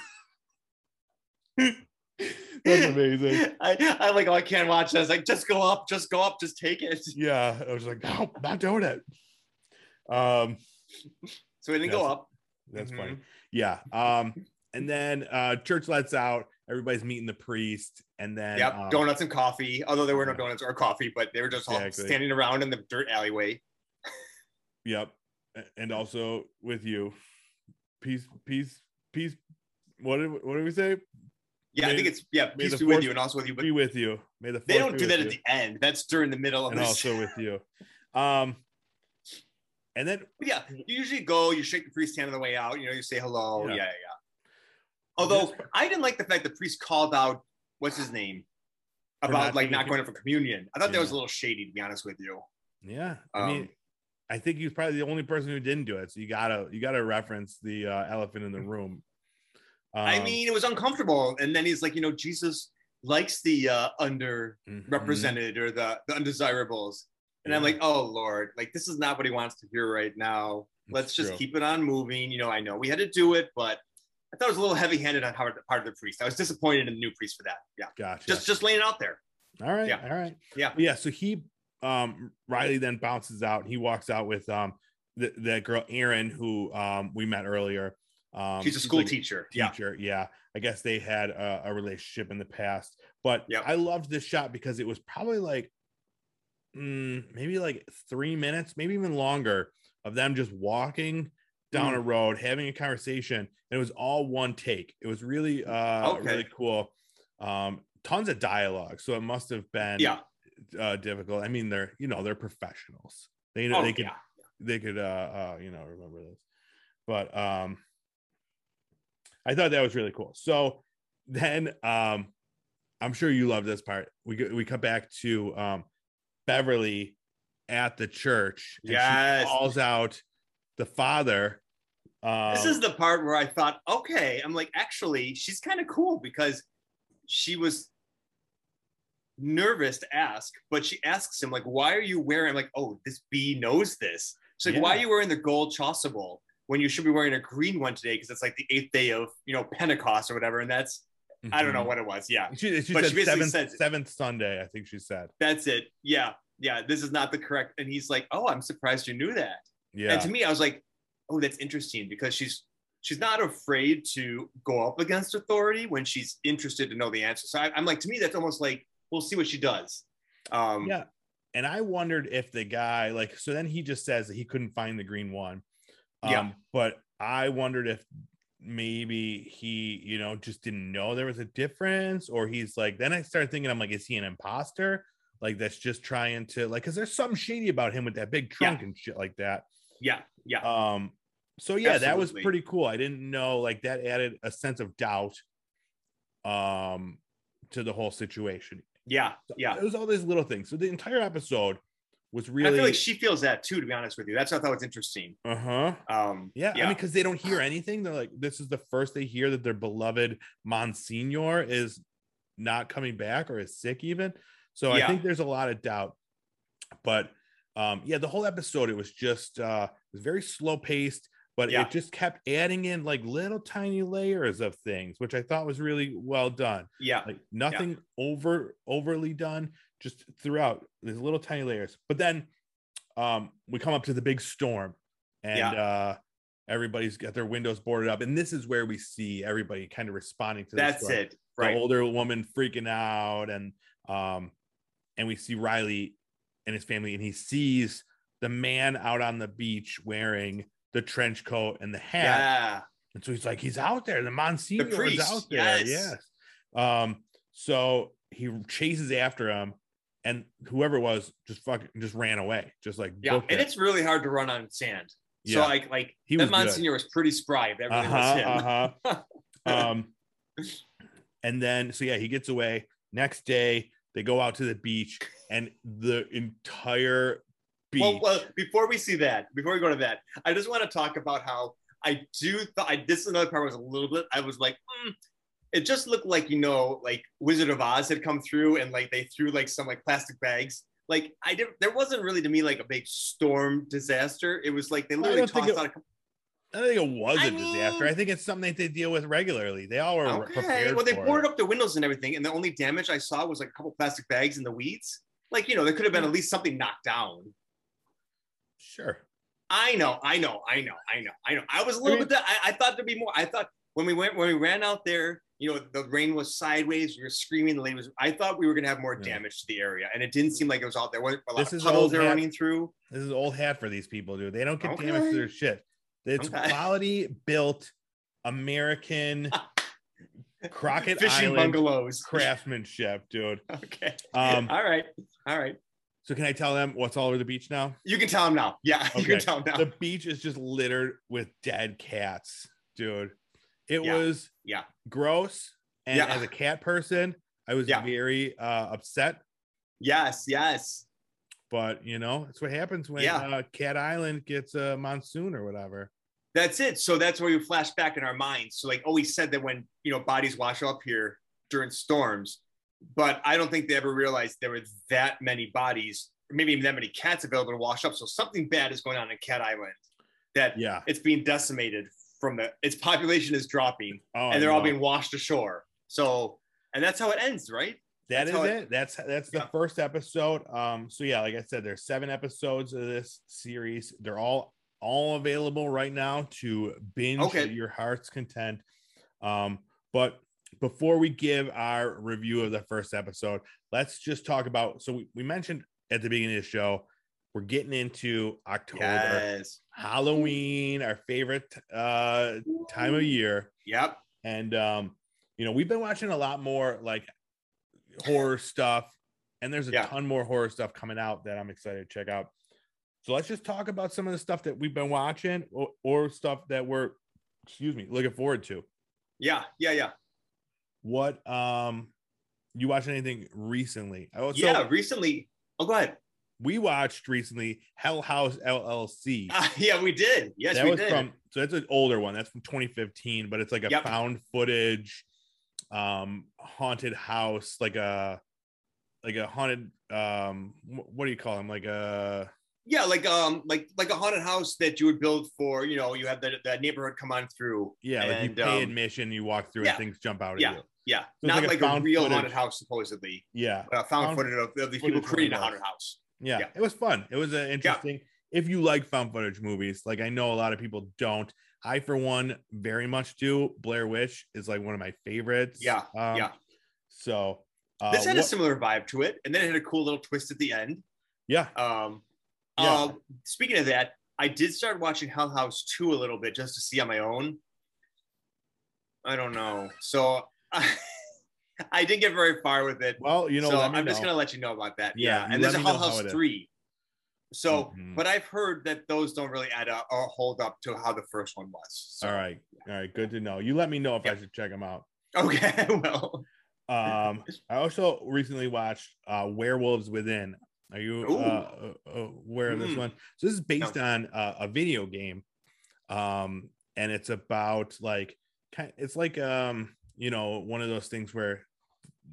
[SPEAKER 1] (laughs) That's amazing. (laughs)
[SPEAKER 2] I, I like, oh, I can't watch this. Like, just go up, just go up, just take it. (laughs)
[SPEAKER 1] Yeah, I was like, no, not doing it. Um,
[SPEAKER 2] So we didn't go up.
[SPEAKER 1] that's
[SPEAKER 2] Mhm.
[SPEAKER 1] funny. Yeah. Um, and then uh church lets out, everybody's meeting the priest, and then
[SPEAKER 2] Yep.
[SPEAKER 1] um,
[SPEAKER 2] donuts and coffee. Although there were no donuts or coffee, but they were just all standing around in the dirt alleyway.
[SPEAKER 1] Yep. And also with you. Peace, peace, peace. What did what did we say?
[SPEAKER 2] Yeah, I think it's yeah. Peace be with you and also with you. But
[SPEAKER 1] Be with you. May the
[SPEAKER 2] they don't do that
[SPEAKER 1] with
[SPEAKER 2] at the end. That's during the middle of
[SPEAKER 1] and
[SPEAKER 2] this.
[SPEAKER 1] also with (laughs) you. Um and then
[SPEAKER 2] But yeah, you usually go, you shake the priest's hand on the way out, you know, you say hello.
[SPEAKER 1] Yeah.
[SPEAKER 2] Yeah, yeah. yeah. Although I didn't like the fact the priest called out what's his name about
[SPEAKER 1] not
[SPEAKER 2] like not going in for communion. I thought that was a little shady to be honest with you.
[SPEAKER 1] yeah, I mean
[SPEAKER 2] Um,
[SPEAKER 1] I think he's probably the only person who didn't do it. So you gotta you gotta reference the uh, elephant in the (laughs) room.
[SPEAKER 2] I
[SPEAKER 1] Um,
[SPEAKER 2] mean, it was uncomfortable. And then he's like, you know, Jesus likes the uh underrepresented
[SPEAKER 1] mhm.
[SPEAKER 2] or the, the undesirables. And I'm like, oh Lord, like this is not what he wants to hear right now. Let's
[SPEAKER 1] It's
[SPEAKER 2] just
[SPEAKER 1] true.
[SPEAKER 2] keep it on moving. You know, I know we had to do it, but I thought it was a little heavy-handed on part of, part of the priest. I was disappointed in the new priest for that. Yeah,
[SPEAKER 1] Gotcha.
[SPEAKER 2] just just laying it out there.
[SPEAKER 1] all right.
[SPEAKER 2] yeah.
[SPEAKER 1] All right.
[SPEAKER 2] Yeah.
[SPEAKER 1] Yeah. So he, um, Riley then bounces out. And he walks out with um the, that girl Erin who um we met earlier. Um,
[SPEAKER 2] She's a school
[SPEAKER 1] like
[SPEAKER 2] teacher. Yeah,
[SPEAKER 1] teacher. Yeah. I guess they had a, a relationship in the past, but
[SPEAKER 2] Yep.
[SPEAKER 1] I loved this shot because it was probably like mm, maybe like three minutes, maybe even longer of them just walking down
[SPEAKER 2] Mm.
[SPEAKER 1] a road, having a conversation. And it was all one take. It was really, uh,
[SPEAKER 2] Okay.
[SPEAKER 1] really cool. Um, tons of dialogue. So it must have been
[SPEAKER 2] yeah.
[SPEAKER 1] Uh, difficult. I mean, they're, you know, they're professionals. They know
[SPEAKER 2] Oh,
[SPEAKER 1] they could,
[SPEAKER 2] yeah.
[SPEAKER 1] they could, uh, uh, you know, remember this. But, um, I thought that was really cool. So then, um, I'm sure you love this part. We we come back to um, Beverly at the church. and she
[SPEAKER 2] Yes.
[SPEAKER 1] calls out the father. Um,
[SPEAKER 2] this is the part where I thought, okay, I'm like, actually, she's kind of cool because she was nervous to ask, but she asks him, like, why are you wearing? I'm like, oh, this bee knows this. She's like, why are you wearing the gold chasuble when you should be wearing a green one today? Because it's like the eighth day of you know Pentecost or whatever. And that's I don't know
[SPEAKER 1] Mhm.
[SPEAKER 2] what it was. Yeah,
[SPEAKER 1] She, she
[SPEAKER 2] But
[SPEAKER 1] said
[SPEAKER 2] she basically
[SPEAKER 1] seventh,
[SPEAKER 2] said-
[SPEAKER 1] seventh Sunday, I think she said.
[SPEAKER 2] that's it. Yeah, yeah, this is not the correct. And he's like, oh, I'm surprised you knew that.
[SPEAKER 1] Yeah.
[SPEAKER 2] And to me, I was like, oh, that's interesting because she's she's not afraid to go up against authority when she's interested to know the answer. So I, I'm like, to me, that's almost like we'll see what she does. Um,
[SPEAKER 1] yeah. And I wondered if the guy, like, so then he just says that he couldn't find the green one. Um,
[SPEAKER 2] Yeah.
[SPEAKER 1] But I wondered if maybe he, you know, just didn't know there was a difference, or he's like, then I started thinking, I'm like, is he an imposter? Like, that's just trying to, like, because there's something shady about him with that big trunk and shit like that.
[SPEAKER 2] yeah, yeah,
[SPEAKER 1] Um, so yeah, that was pretty cool. I didn't know like that added a sense of doubt um to the whole situation.
[SPEAKER 2] Yeah,
[SPEAKER 1] So
[SPEAKER 2] yeah.
[SPEAKER 1] It was all these little things. So the entire episode was
[SPEAKER 2] And I
[SPEAKER 1] really
[SPEAKER 2] feel like she feels that too. To be honest with you, that's what I thought was interesting.
[SPEAKER 1] uh-huh.
[SPEAKER 2] Um,
[SPEAKER 1] Yeah, I
[SPEAKER 2] yeah,
[SPEAKER 1] mean, because they don't hear anything. They're like, this is the first they hear that their beloved Monsignor is not coming back or is sick, even. So I think there's a lot of doubt. But um, yeah, the whole episode, it was just uh it was very slow paced, but
[SPEAKER 2] Yeah.
[SPEAKER 1] it just kept adding in like little tiny layers of things, which I thought was really well done.
[SPEAKER 2] yeah,
[SPEAKER 1] Like nothing over overly done, just throughout these little tiny layers. But then um we come up to the big storm and
[SPEAKER 2] Yeah.
[SPEAKER 1] uh everybody's got their windows boarded up and this is where we see everybody kind of responding to the
[SPEAKER 2] that's it.
[SPEAKER 1] the
[SPEAKER 2] Right.
[SPEAKER 1] older woman freaking out and um and we see Riley and his family and he sees the man out on the beach wearing the trench coat and the hat
[SPEAKER 2] Yeah,
[SPEAKER 1] and so he's like he's out there the Monsignor is
[SPEAKER 2] priest,
[SPEAKER 1] out there
[SPEAKER 2] yes.
[SPEAKER 1] yes um so he chases after him and whoever it was just fucking just ran away just like
[SPEAKER 2] yeah. And
[SPEAKER 1] it.
[SPEAKER 2] it's really hard to run on sand.
[SPEAKER 1] Yeah.
[SPEAKER 2] So like, like
[SPEAKER 1] He
[SPEAKER 2] that
[SPEAKER 1] was good.
[SPEAKER 2] Monsignor was pretty spry. If everything
[SPEAKER 1] uh-huh,
[SPEAKER 2] was him.
[SPEAKER 1] uh-huh. (laughs) um and then so yeah he gets away next day they go out to the beach and the entire beach
[SPEAKER 2] Well, well, before we see that, before we go to that, I just want to talk about how I do. Th- I this is another part was a little bit. I was like, mm, it just looked like you know, like Wizard of Oz had come through and like they threw like some like plastic bags. Like I did. There wasn't really to me like a big storm disaster. It was like they literally tossed
[SPEAKER 1] it-
[SPEAKER 2] out. A,
[SPEAKER 1] I don't think it was a
[SPEAKER 2] I
[SPEAKER 1] disaster.
[SPEAKER 2] mean-
[SPEAKER 1] I think it's something that they deal with regularly. They all were
[SPEAKER 2] okay,
[SPEAKER 1] prepared
[SPEAKER 2] well they boarded
[SPEAKER 1] it.
[SPEAKER 2] up the windows and everything, and the only damage I saw was like a couple plastic bags in the weeds. Like you know, there could have been at least something knocked down.
[SPEAKER 1] Sure.
[SPEAKER 2] I know, I know, I know, I know, I know. I was a little
[SPEAKER 1] mean-
[SPEAKER 2] bit. I, I thought there'd be more. I thought when we went when we ran out there, you know, the rain was sideways. We were screaming. The lady was. I thought we were gonna have more
[SPEAKER 1] Yeah.
[SPEAKER 2] damage to the area, and it didn't seem like it was out there. lot
[SPEAKER 1] This
[SPEAKER 2] of
[SPEAKER 1] is old
[SPEAKER 2] they were
[SPEAKER 1] hat.
[SPEAKER 2] running through.
[SPEAKER 1] This is old hat for these people, dude. They don't get damage
[SPEAKER 2] Okay.
[SPEAKER 1] to their shit. It's
[SPEAKER 2] Okay.
[SPEAKER 1] quality built American (laughs) Crockett
[SPEAKER 2] Fishing
[SPEAKER 1] Island
[SPEAKER 2] bungalows.
[SPEAKER 1] craftsmanship, dude. (laughs)
[SPEAKER 2] Okay.
[SPEAKER 1] Um,
[SPEAKER 2] all right. All right.
[SPEAKER 1] So can I tell them what's all over the beach now?
[SPEAKER 2] You can tell them now. Yeah, (laughs) you can tell them now.
[SPEAKER 1] The beach is just littered with dead cats, dude. It
[SPEAKER 2] Yeah.
[SPEAKER 1] was
[SPEAKER 2] Yeah.
[SPEAKER 1] gross. And
[SPEAKER 2] Yeah.
[SPEAKER 1] as a cat person, I was
[SPEAKER 2] Yeah.
[SPEAKER 1] very uh, upset.
[SPEAKER 2] Yes. Yes.
[SPEAKER 1] But you know, that's what happens when uh, Cat Island gets a monsoon or whatever.
[SPEAKER 2] That's it. So that's where we flash back in our minds. So like always said that when you know bodies wash up here during storms, but I don't think they ever realized there were that many bodies, maybe even that many cats available to wash up. So something bad is going on in Cat Island. That
[SPEAKER 1] Yeah.
[SPEAKER 2] it's being decimated from the its population is dropping
[SPEAKER 1] Oh,
[SPEAKER 2] and they're all being washed ashore. So and that's how it ends, right?
[SPEAKER 1] That
[SPEAKER 2] That's
[SPEAKER 1] is it.
[SPEAKER 2] it-
[SPEAKER 1] That's that's the
[SPEAKER 2] Yeah.
[SPEAKER 1] first episode. Um, so yeah, like I said, there's seven episodes of this series. They're all all available right now to binge
[SPEAKER 2] Okay.
[SPEAKER 1] your heart's content. Um, but before we give our review of the first episode, let's just talk about. So we, we mentioned at the beginning of the show, we're getting into October,
[SPEAKER 2] Yes.
[SPEAKER 1] Halloween, our favorite uh time of year
[SPEAKER 2] Yep.
[SPEAKER 1] and um you know we've been watching a lot more like horror stuff and there's a
[SPEAKER 2] Yeah.
[SPEAKER 1] ton more horror stuff coming out that i'm excited to check out so let's just talk about some of the stuff that we've been watching or, or stuff that we're excuse me looking forward to
[SPEAKER 2] Yeah. Yeah. Yeah.
[SPEAKER 1] What um you watching anything recently oh so
[SPEAKER 2] yeah. Recently. Oh, go ahead.
[SPEAKER 1] we watched recently Hell House LLC.
[SPEAKER 2] Uh, yeah, we did. Yes,
[SPEAKER 1] that
[SPEAKER 2] we
[SPEAKER 1] was
[SPEAKER 2] did.
[SPEAKER 1] from so that's an older one. That's from 2015, but it's like a
[SPEAKER 2] Yep.
[SPEAKER 1] found footage um haunted house, like a like a haunted um what do you call them? Like a
[SPEAKER 2] yeah, like um, like like a haunted house that you would build for. You know, you have that that neighborhood come on through.
[SPEAKER 1] yeah, like you
[SPEAKER 2] And,
[SPEAKER 1] pay
[SPEAKER 2] um,
[SPEAKER 1] admission, you walk through
[SPEAKER 2] yeah.
[SPEAKER 1] and things jump out
[SPEAKER 2] Yeah.
[SPEAKER 1] at you.
[SPEAKER 2] Yeah,
[SPEAKER 1] it's
[SPEAKER 2] not
[SPEAKER 1] like a
[SPEAKER 2] like, a,
[SPEAKER 1] found
[SPEAKER 2] real
[SPEAKER 1] footage-
[SPEAKER 2] haunted house supposedly.
[SPEAKER 1] Yeah.
[SPEAKER 2] Uh, found,
[SPEAKER 1] Found
[SPEAKER 2] footage of, of these people creating a
[SPEAKER 1] haunted
[SPEAKER 2] house.
[SPEAKER 1] Yeah,
[SPEAKER 2] Yeah.
[SPEAKER 1] it was fun. It was an interesting. If you like found footage movies, like I know a lot of people don't. I, for one, very much do. Blair Witch is like one of my favorites.
[SPEAKER 2] Yeah,
[SPEAKER 1] Um,
[SPEAKER 2] yeah.
[SPEAKER 1] So uh,
[SPEAKER 2] This had a similar vibe to it, and then it had a cool little twist at the end.
[SPEAKER 1] yeah,
[SPEAKER 2] Um,
[SPEAKER 1] Yeah.
[SPEAKER 2] uh, speaking of that, I did start watching Hell House 2 a little bit just to see on my own. I don't know. So (laughs) I didn't get very far with it.
[SPEAKER 1] well, you know,
[SPEAKER 2] so I'm just gonna let you know about that.
[SPEAKER 1] Yeah,
[SPEAKER 2] Yeah, and there's a
[SPEAKER 1] me
[SPEAKER 2] Hell House. 3. So,
[SPEAKER 1] Mhm.
[SPEAKER 2] but I've heard that those don't really add up or hold up to how the first one was. So,
[SPEAKER 1] All right, all right, good to know. You let me know if I should check them out.
[SPEAKER 2] Okay, (laughs) well,
[SPEAKER 1] Um, I also recently watched uh, Werewolves Within. Are you uh, uh, aware of this
[SPEAKER 2] Mm.
[SPEAKER 1] one? So this is based on uh, a video game, um, and it's about like kind. It's like um, you know, one of those things where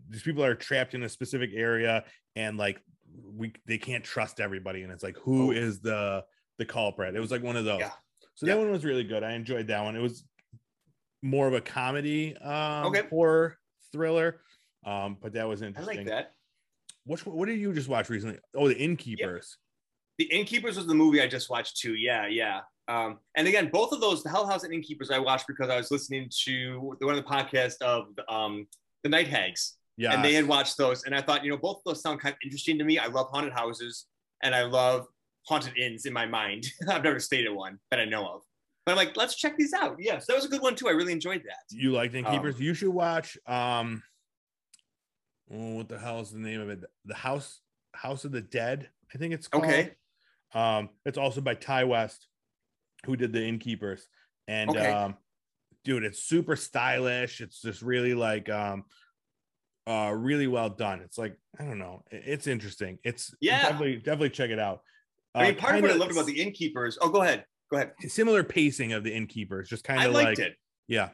[SPEAKER 1] these people are trapped in a specific area, and like we they can't trust everybody, and it's like who
[SPEAKER 2] Oh.
[SPEAKER 1] is the the culprit? It was like one of those.
[SPEAKER 2] Yeah.
[SPEAKER 1] So that one was really good. I enjoyed that one. It was more of a comedy um
[SPEAKER 2] Okay.
[SPEAKER 1] horror thriller. Um, but that was interesting I
[SPEAKER 2] like that.
[SPEAKER 1] Which what did you just watch recently? Oh, the Innkeepers.
[SPEAKER 2] The Innkeepers was the movie I just watched too. Yeah, yeah. Um, and again, both of those, the Hell House and Innkeepers, I watched because I was listening to the one of the podcast of um, the Night Hags,
[SPEAKER 1] Yeah.
[SPEAKER 2] and they had watched those, and I thought, you know, both of those sound kind of interesting to me. I love haunted houses, and I love haunted inns in my mind. (laughs) I've never stayed at one that I know of, but I'm like, let's check these out. Yes, that was a good one too. I really enjoyed that.
[SPEAKER 1] you liked
[SPEAKER 2] Um,
[SPEAKER 1] Innkeepers. you should watch um oh, what the hell is the name of it? The House House of the Dead, I think it's called.
[SPEAKER 2] Okay.
[SPEAKER 1] Um, it's also by Ti West, who did the Innkeepers. And
[SPEAKER 2] Okay.
[SPEAKER 1] um, dude, it's super stylish. It's just really like um uh really well done. It's like, I don't know, it's interesting. It's
[SPEAKER 2] Yeah.
[SPEAKER 1] definitely definitely check it out.
[SPEAKER 2] I mean,
[SPEAKER 1] Uh,
[SPEAKER 2] part of what I loved about the Innkeepers. Oh, go ahead. Go ahead.
[SPEAKER 1] similar pacing of the Innkeepers, just kind of like
[SPEAKER 2] it.
[SPEAKER 1] yeah.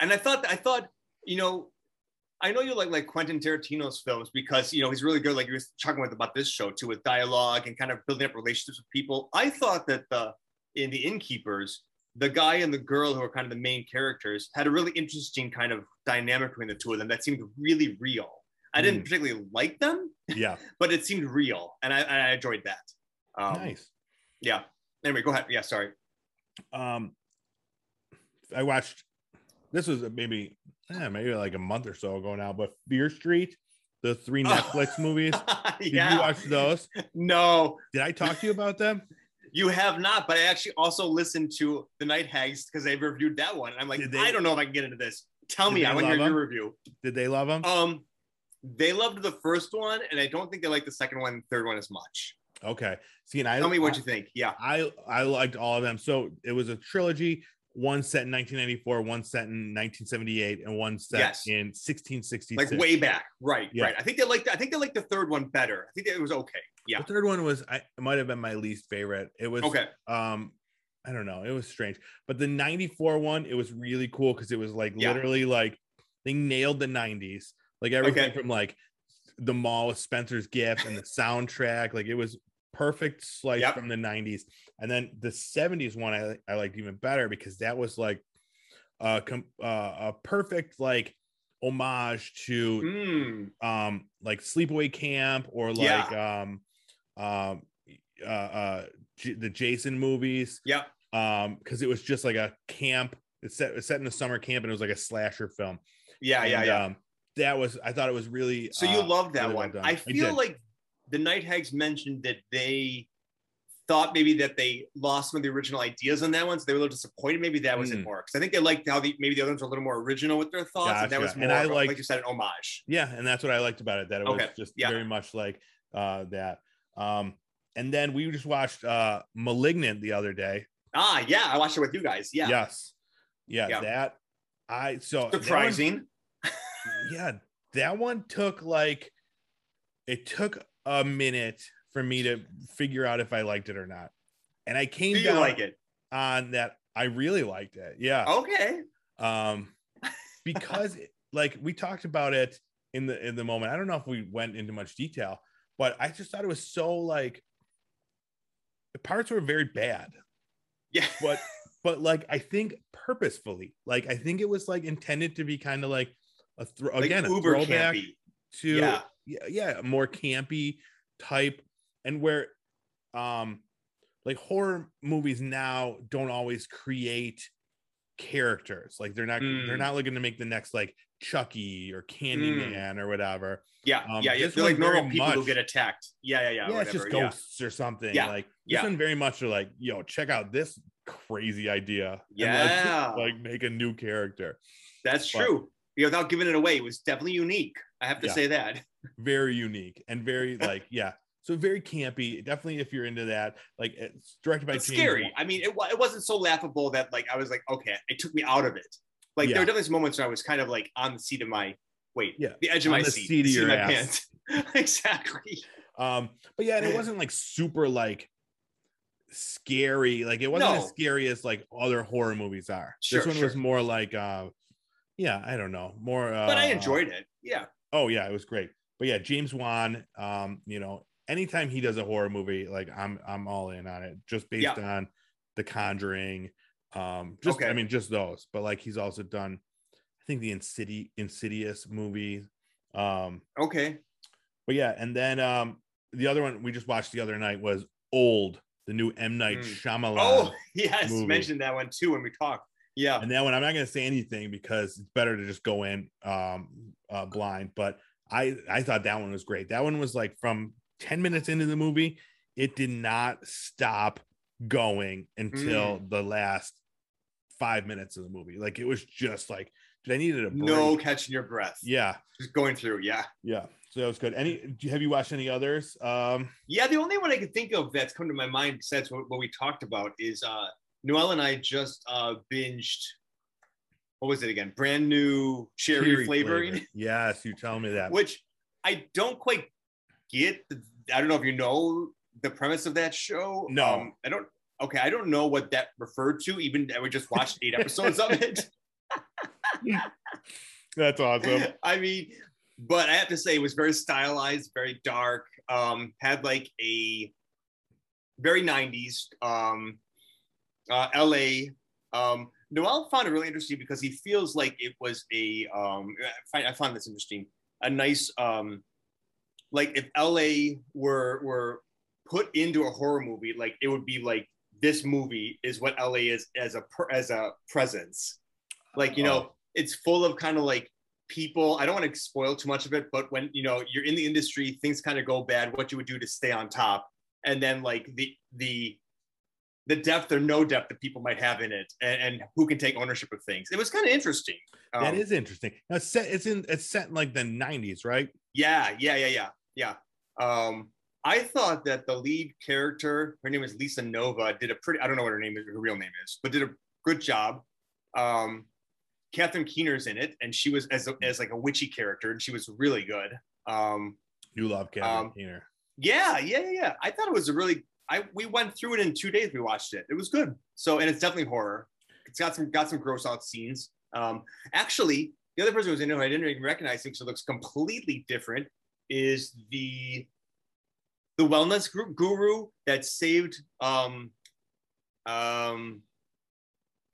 [SPEAKER 2] and I thought I thought you know I know you like like Quentin Tarantino's films because you know he's really good like you were talking with about this show too with dialogue and kind of building up relationships with people. I thought that the in the Innkeepers the guy and the girl who are kind of the main characters had a really interesting kind of dynamic between the two of them that seemed really real. I didn't
[SPEAKER 1] Mm.
[SPEAKER 2] particularly like them,
[SPEAKER 1] Yeah. (laughs)
[SPEAKER 2] but it seemed real, and I, I enjoyed that. Um,
[SPEAKER 1] nice.
[SPEAKER 2] Yeah. Anyway, go ahead. Yeah. Sorry.
[SPEAKER 1] um i watched this was maybe eh, maybe like a month or so ago now but fear street the three netflix movies (laughs) did
[SPEAKER 2] yeah.
[SPEAKER 1] you watch those
[SPEAKER 2] no,
[SPEAKER 1] did i talk to you about them
[SPEAKER 2] You have not, but I actually also listened to the Night Hags because they reviewed that one. And I'm like,
[SPEAKER 1] they-
[SPEAKER 2] I don't know if I can get into this. Tell me, I want to hear your review.
[SPEAKER 1] did they love them
[SPEAKER 2] Um, they loved the first one, and I don't think they liked the second one and third one as much.
[SPEAKER 1] okay see and i
[SPEAKER 2] Tell me what
[SPEAKER 1] I,
[SPEAKER 2] you think. Yeah.
[SPEAKER 1] I i liked all of them so it was a trilogy one set in 1994 one set in 1978 and one set
[SPEAKER 2] Yes.
[SPEAKER 1] in 1666
[SPEAKER 2] Like way back. Right.
[SPEAKER 1] Yeah.
[SPEAKER 2] Right. I think they liked I think they liked the third one better. I think it was okay. Yeah.
[SPEAKER 1] the third one was i it might have been my least favorite it was
[SPEAKER 2] Okay.
[SPEAKER 1] um i don't know it was strange but the 94 one it was really cool because it was like
[SPEAKER 2] Yeah.
[SPEAKER 1] literally like they nailed the 90s like everything
[SPEAKER 2] Okay.
[SPEAKER 1] from like the mall with spencer's gift and the soundtrack like it was perfect slice
[SPEAKER 2] Yep.
[SPEAKER 1] from the 90s and then the 70s one i, I liked even better because that was like uh, com- uh a perfect like homage to
[SPEAKER 2] Mm,
[SPEAKER 1] um like sleepaway camp or
[SPEAKER 2] Yeah.
[SPEAKER 1] like um um uh uh J- the jason movies
[SPEAKER 2] yeah.
[SPEAKER 1] um because it was just like a camp it's set, it's set in a summer camp and it was like a slasher film
[SPEAKER 2] Yeah. Yeah.
[SPEAKER 1] And,
[SPEAKER 2] Yeah.
[SPEAKER 1] um that was i thought it was really
[SPEAKER 2] So you
[SPEAKER 1] uh,
[SPEAKER 2] loved that
[SPEAKER 1] really
[SPEAKER 2] one.
[SPEAKER 1] done.
[SPEAKER 2] I
[SPEAKER 1] I
[SPEAKER 2] feel
[SPEAKER 1] did.
[SPEAKER 2] like the Night Hags mentioned that they thought maybe that they lost some of the original ideas on that one, so they were a little disappointed. Maybe that was it
[SPEAKER 1] Mm.
[SPEAKER 2] more because I think they liked how the maybe the other ones were a little more original with their thoughts, and that was more
[SPEAKER 1] And I liked-
[SPEAKER 2] like you said, an homage.
[SPEAKER 1] yeah and that's what i liked about it that it was
[SPEAKER 2] Okay,
[SPEAKER 1] just
[SPEAKER 2] yeah.
[SPEAKER 1] very much like uh that um and then we just watched uh malignant the other day
[SPEAKER 2] Ah, yeah, I watched it with you guys. Yeah,
[SPEAKER 1] yes yeah,
[SPEAKER 2] Yeah.
[SPEAKER 1] that i so that one-
[SPEAKER 2] surprising.
[SPEAKER 1] yeah, that one took like it took a minute for me to figure out if I liked it or not. And I came
[SPEAKER 2] Do
[SPEAKER 1] down
[SPEAKER 2] like it?
[SPEAKER 1] on that I really liked it. Yeah.
[SPEAKER 2] Okay.
[SPEAKER 1] Um (laughs) because it- like we talked about it in the in the moment. I don't know if we went into much detail, but I just thought it was so like the parts were very bad.
[SPEAKER 2] Yeah.
[SPEAKER 1] But (laughs) but like I think purposefully, like I think it was like intended to be kind of like a thro-
[SPEAKER 2] Like
[SPEAKER 1] again a
[SPEAKER 2] uber
[SPEAKER 1] throwback
[SPEAKER 2] campy.
[SPEAKER 1] to
[SPEAKER 2] Yeah.
[SPEAKER 1] yeah, yeah, more campy type and where um like horror movies now don't always create characters like they're not they're
[SPEAKER 2] Mm.
[SPEAKER 1] not looking to make the next like chucky or candyman or whatever
[SPEAKER 2] Yeah.
[SPEAKER 1] Um,
[SPEAKER 2] yeah. Yeah.
[SPEAKER 1] this
[SPEAKER 2] They're like normal people who get attacked. Yeah. Yeah. Yeah.
[SPEAKER 1] yeah, it's just
[SPEAKER 2] yeah.
[SPEAKER 1] ghosts or something
[SPEAKER 2] Yeah,
[SPEAKER 1] like this
[SPEAKER 2] yeah.
[SPEAKER 1] one very much are like yo check out this crazy idea (laughs)
[SPEAKER 2] Yeah.
[SPEAKER 1] let's, like make a new character
[SPEAKER 2] That's
[SPEAKER 1] but-
[SPEAKER 2] true. Yeah, without giving it away, it was definitely unique. I have to
[SPEAKER 1] Yeah.
[SPEAKER 2] say that. (laughs)
[SPEAKER 1] very unique and very like yeah so very campy definitely if you're into that like it's directed by
[SPEAKER 2] It's scary. I mean, it, it wasn't so laughable that like I was like, okay, it took me out of it. Like
[SPEAKER 1] Yeah.
[SPEAKER 2] there were definitely some moments where I was kind of like on the seat of my wait,
[SPEAKER 1] Yeah,
[SPEAKER 2] the edge of
[SPEAKER 1] on
[SPEAKER 2] my
[SPEAKER 1] the
[SPEAKER 2] seat,
[SPEAKER 1] seat of your
[SPEAKER 2] my pants. (laughs) exactly.
[SPEAKER 1] Um, but yeah, and it wasn't like super like scary. Like it wasn't
[SPEAKER 2] No.
[SPEAKER 1] as scary as like other horror movies are.
[SPEAKER 2] Sure,
[SPEAKER 1] this one was more like uh yeah, I don't know, more uh
[SPEAKER 2] But I enjoyed it. Yeah.
[SPEAKER 1] Oh yeah, it was great. But yeah, James Wan, um, you know, anytime he does a horror movie, like I'm I'm all in on it, just based
[SPEAKER 2] Yeah.
[SPEAKER 1] on The Conjuring. Um, just I mean, just those. But like he's also done, I think the Insidious Insidious movie. Um,
[SPEAKER 2] Okay.
[SPEAKER 1] but yeah, and then um the other one we just watched the other night was Old, the new M Night
[SPEAKER 2] Mm.
[SPEAKER 1] Shyamalan.
[SPEAKER 2] Oh (laughs) yes,
[SPEAKER 1] movie.
[SPEAKER 2] mentioned that one too when we talked. Yeah.
[SPEAKER 1] And that one I'm not gonna say anything because it's better to just go in um uh, blind. But I I thought that one was great. That one was like from 10 minutes into the movie, it did not stop going until
[SPEAKER 2] Mm.
[SPEAKER 1] the last five minutes of the movie. Like it was just like, dude, I needed a break.
[SPEAKER 2] No catching your breath.
[SPEAKER 1] Yeah,
[SPEAKER 2] Just going through. Yeah.
[SPEAKER 1] yeah. So that was good. Any have you watched any others? Um
[SPEAKER 2] Yeah, the only one I can think of that's come to my mind besides what, what we talked about is uh Noel and I just uh binged what was it again? Brand new cherry,
[SPEAKER 1] cherry
[SPEAKER 2] flavoring,
[SPEAKER 1] flavor. Yes, you tell me that. (laughs)
[SPEAKER 2] which I don't quite get. I don't know if you know the premise of that show. Um,
[SPEAKER 1] No.
[SPEAKER 2] I don't. Okay, I don't know what that referred to. Even I we just watched eight (laughs) episodes of it. (laughs)
[SPEAKER 1] That's awesome.
[SPEAKER 2] I mean, but I have to say it was very stylized, very dark. Um, had like a very 90s um, uh, LA. Um, Noel found it really interesting because he feels like it was a. Um, I, find, I found this interesting. A nice, um, like if LA were were put into a horror movie, like it would be like this movie is what LA is as a as a presence. Like you know,
[SPEAKER 1] Oh.
[SPEAKER 2] it's full of kind of like people i don't want to spoil too much of it but when you know you're in the industry things kind of go bad what you would do to stay on top and then like the the the depth or no depth that people might have in it and, and who can take ownership of things it was kind of interesting
[SPEAKER 1] that
[SPEAKER 2] Um,
[SPEAKER 1] is interesting. Now it's set it's in it's set in like the 90s, right?
[SPEAKER 2] yeah yeah yeah yeah yeah um i thought that the lead character her name is lisa nova did a pretty i don't know what her name is her real name is but did a good job um catherine keener's in it and she was as, a, as like a witchy character and she was really good um
[SPEAKER 1] You love Catherine
[SPEAKER 2] Um,
[SPEAKER 1] Keener.
[SPEAKER 2] Yeah, yeah, yeah. I thought it was a really. I we went through it in two days. We watched it. It was good. So and it's definitely horror. It's got some got some gross out scenes. Um, actually, the other person who was in it, who I didn't even recognize him, so it looks completely different. Is the the wellness group guru that saved um um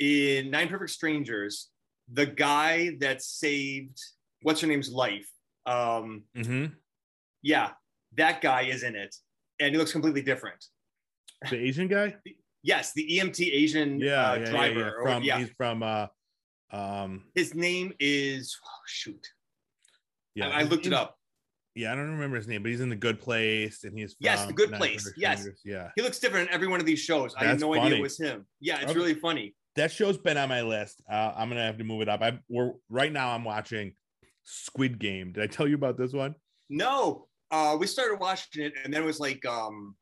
[SPEAKER 2] in Nine Perfect Strangers, the guy that saved what's her name's life. Um,
[SPEAKER 1] hmm
[SPEAKER 2] yeah, that guy is in it, and he looks completely different.
[SPEAKER 1] The Asian guy? (laughs)
[SPEAKER 2] Yes, the EMT Asian
[SPEAKER 1] Yeah,
[SPEAKER 2] uh,
[SPEAKER 1] yeah, yeah,
[SPEAKER 2] driver.
[SPEAKER 1] yeah.
[SPEAKER 2] or-
[SPEAKER 1] From
[SPEAKER 2] yeah,
[SPEAKER 1] he's from uh um
[SPEAKER 2] his name is oh, shoot.
[SPEAKER 1] yeah.
[SPEAKER 2] I, I looked it up.
[SPEAKER 1] Yeah, I don't remember his name, but he's in the good place and he's
[SPEAKER 2] Yes, The Good
[SPEAKER 1] Nine
[SPEAKER 2] Place, yes.
[SPEAKER 1] Strangers. Yeah.
[SPEAKER 2] He looks different in every one of these shows. I had
[SPEAKER 1] That's
[SPEAKER 2] no idea it was him. Yeah, it's
[SPEAKER 1] Okay.
[SPEAKER 2] really funny.
[SPEAKER 1] That show's been on my list. Uh, I'm gonna have to move it up. I we're right now I'm watching Squid Game. Did I tell you about this one?
[SPEAKER 2] No, uh, we started watching it, and then it was like, um,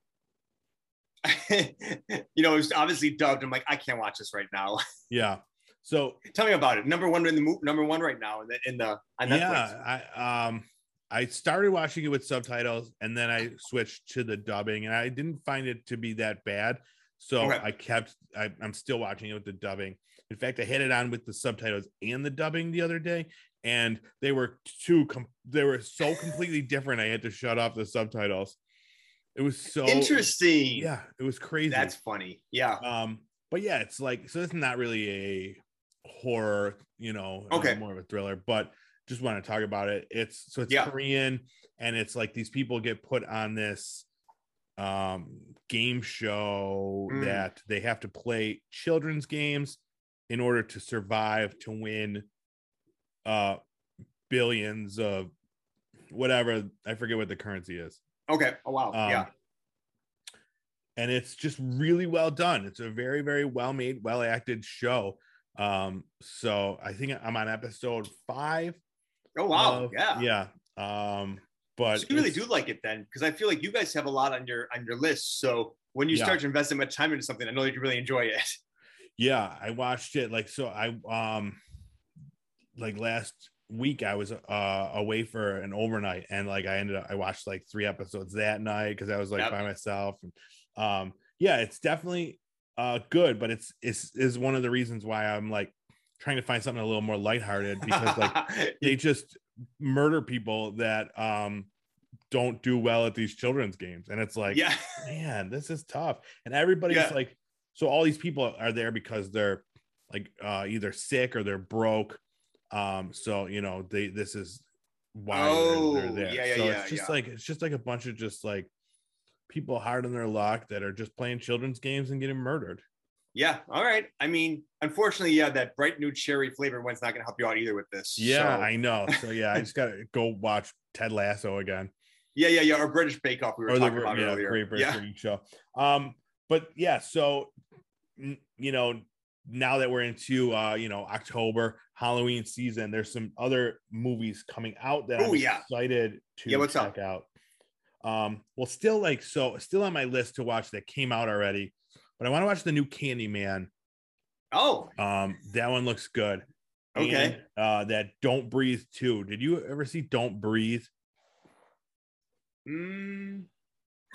[SPEAKER 2] (laughs) you know, it was obviously dubbed. I'm like, I can't watch this right now. (laughs)
[SPEAKER 1] Yeah. So
[SPEAKER 2] Tell me about it. Number one in the number one right now in the in the on Netflix.
[SPEAKER 1] yeah, I um I started watching it with subtitles and then I switched to the dubbing and I didn't find it to be that bad. So
[SPEAKER 2] Okay.
[SPEAKER 1] I kept I, I'm still watching it with the dubbing. In fact, I had it on with the subtitles and the dubbing the other day, and they were two com- they were so completely different. I had to shut off the subtitles. It was so
[SPEAKER 2] Interesting.
[SPEAKER 1] Yeah, it was crazy.
[SPEAKER 2] That's funny. Yeah.
[SPEAKER 1] um, but yeah, it's like so. It's not really a horror, you know,
[SPEAKER 2] Okay.
[SPEAKER 1] more of a thriller. But just want to talk about it. It's so it's
[SPEAKER 2] Yeah.
[SPEAKER 1] Korean, and it's like these people get put on this um game show
[SPEAKER 2] Mm.
[SPEAKER 1] that they have to play children's games in order to survive to win uh billions of whatever i forget what the currency is
[SPEAKER 2] Okay. Oh wow.
[SPEAKER 1] um,
[SPEAKER 2] yeah.
[SPEAKER 1] and it's just really well done. It's a very, very well made, well acted show. Um, so I think I'm on episode five.
[SPEAKER 2] Oh wow. yeah.
[SPEAKER 1] yeah. Um, but
[SPEAKER 2] So you really do like it then, because I feel like you guys have a lot on your on your list. So when you
[SPEAKER 1] Yeah.
[SPEAKER 2] start to invest that much time into something, I know that you really enjoy it. (laughs)
[SPEAKER 1] yeah, I watched it like so. I um, like last week I was uh away for an overnight, and like I ended up I watched like three episodes that night because I was like
[SPEAKER 2] Yep.
[SPEAKER 1] by myself. And, um, yeah, it's definitely uh good, but it's it's is one of the reasons why I'm like trying to find something a little more lighthearted because like (laughs) they just murder people that um don't do well at these children's games and it's like
[SPEAKER 2] yeah. (laughs)
[SPEAKER 1] man this is tough and everybody's
[SPEAKER 2] Yeah.
[SPEAKER 1] like so all these people are there because they're like uh either sick or they're broke um so you know they this is why they're-
[SPEAKER 2] Oh,
[SPEAKER 1] they're, there
[SPEAKER 2] yeah, yeah,
[SPEAKER 1] so
[SPEAKER 2] yeah,
[SPEAKER 1] it's just
[SPEAKER 2] yeah.
[SPEAKER 1] like it's just like a bunch of just like people hard on their luck that are just playing children's games and getting murdered
[SPEAKER 2] Yeah. All right. I mean, unfortunately, yeah, that bright new cherry flavor one's not going to help you out either with this.
[SPEAKER 1] yeah
[SPEAKER 2] So-
[SPEAKER 1] i know (laughs) so yeah i just gotta go watch ted lasso again
[SPEAKER 2] yeah, yeah, yeah. Or British Bake Off we were
[SPEAKER 1] or the
[SPEAKER 2] talking about
[SPEAKER 1] yeah,
[SPEAKER 2] earlier.
[SPEAKER 1] Great British
[SPEAKER 2] yeah.
[SPEAKER 1] Show. Um, but yeah, so you know, now that we're into uh, you know October Halloween season, there's some other movies coming out that
[SPEAKER 2] Oh,
[SPEAKER 1] I'm
[SPEAKER 2] yeah.
[SPEAKER 1] excited to
[SPEAKER 2] Yeah, what's
[SPEAKER 1] check out. Um, well, still like so, still on my list to watch that came out already, but I want to watch the new Candyman.
[SPEAKER 2] Oh,
[SPEAKER 1] Um, that one looks good.
[SPEAKER 2] Okay.
[SPEAKER 1] And, uh, that Don't Breathe too. Did you ever see Don't Breathe?
[SPEAKER 2] mm,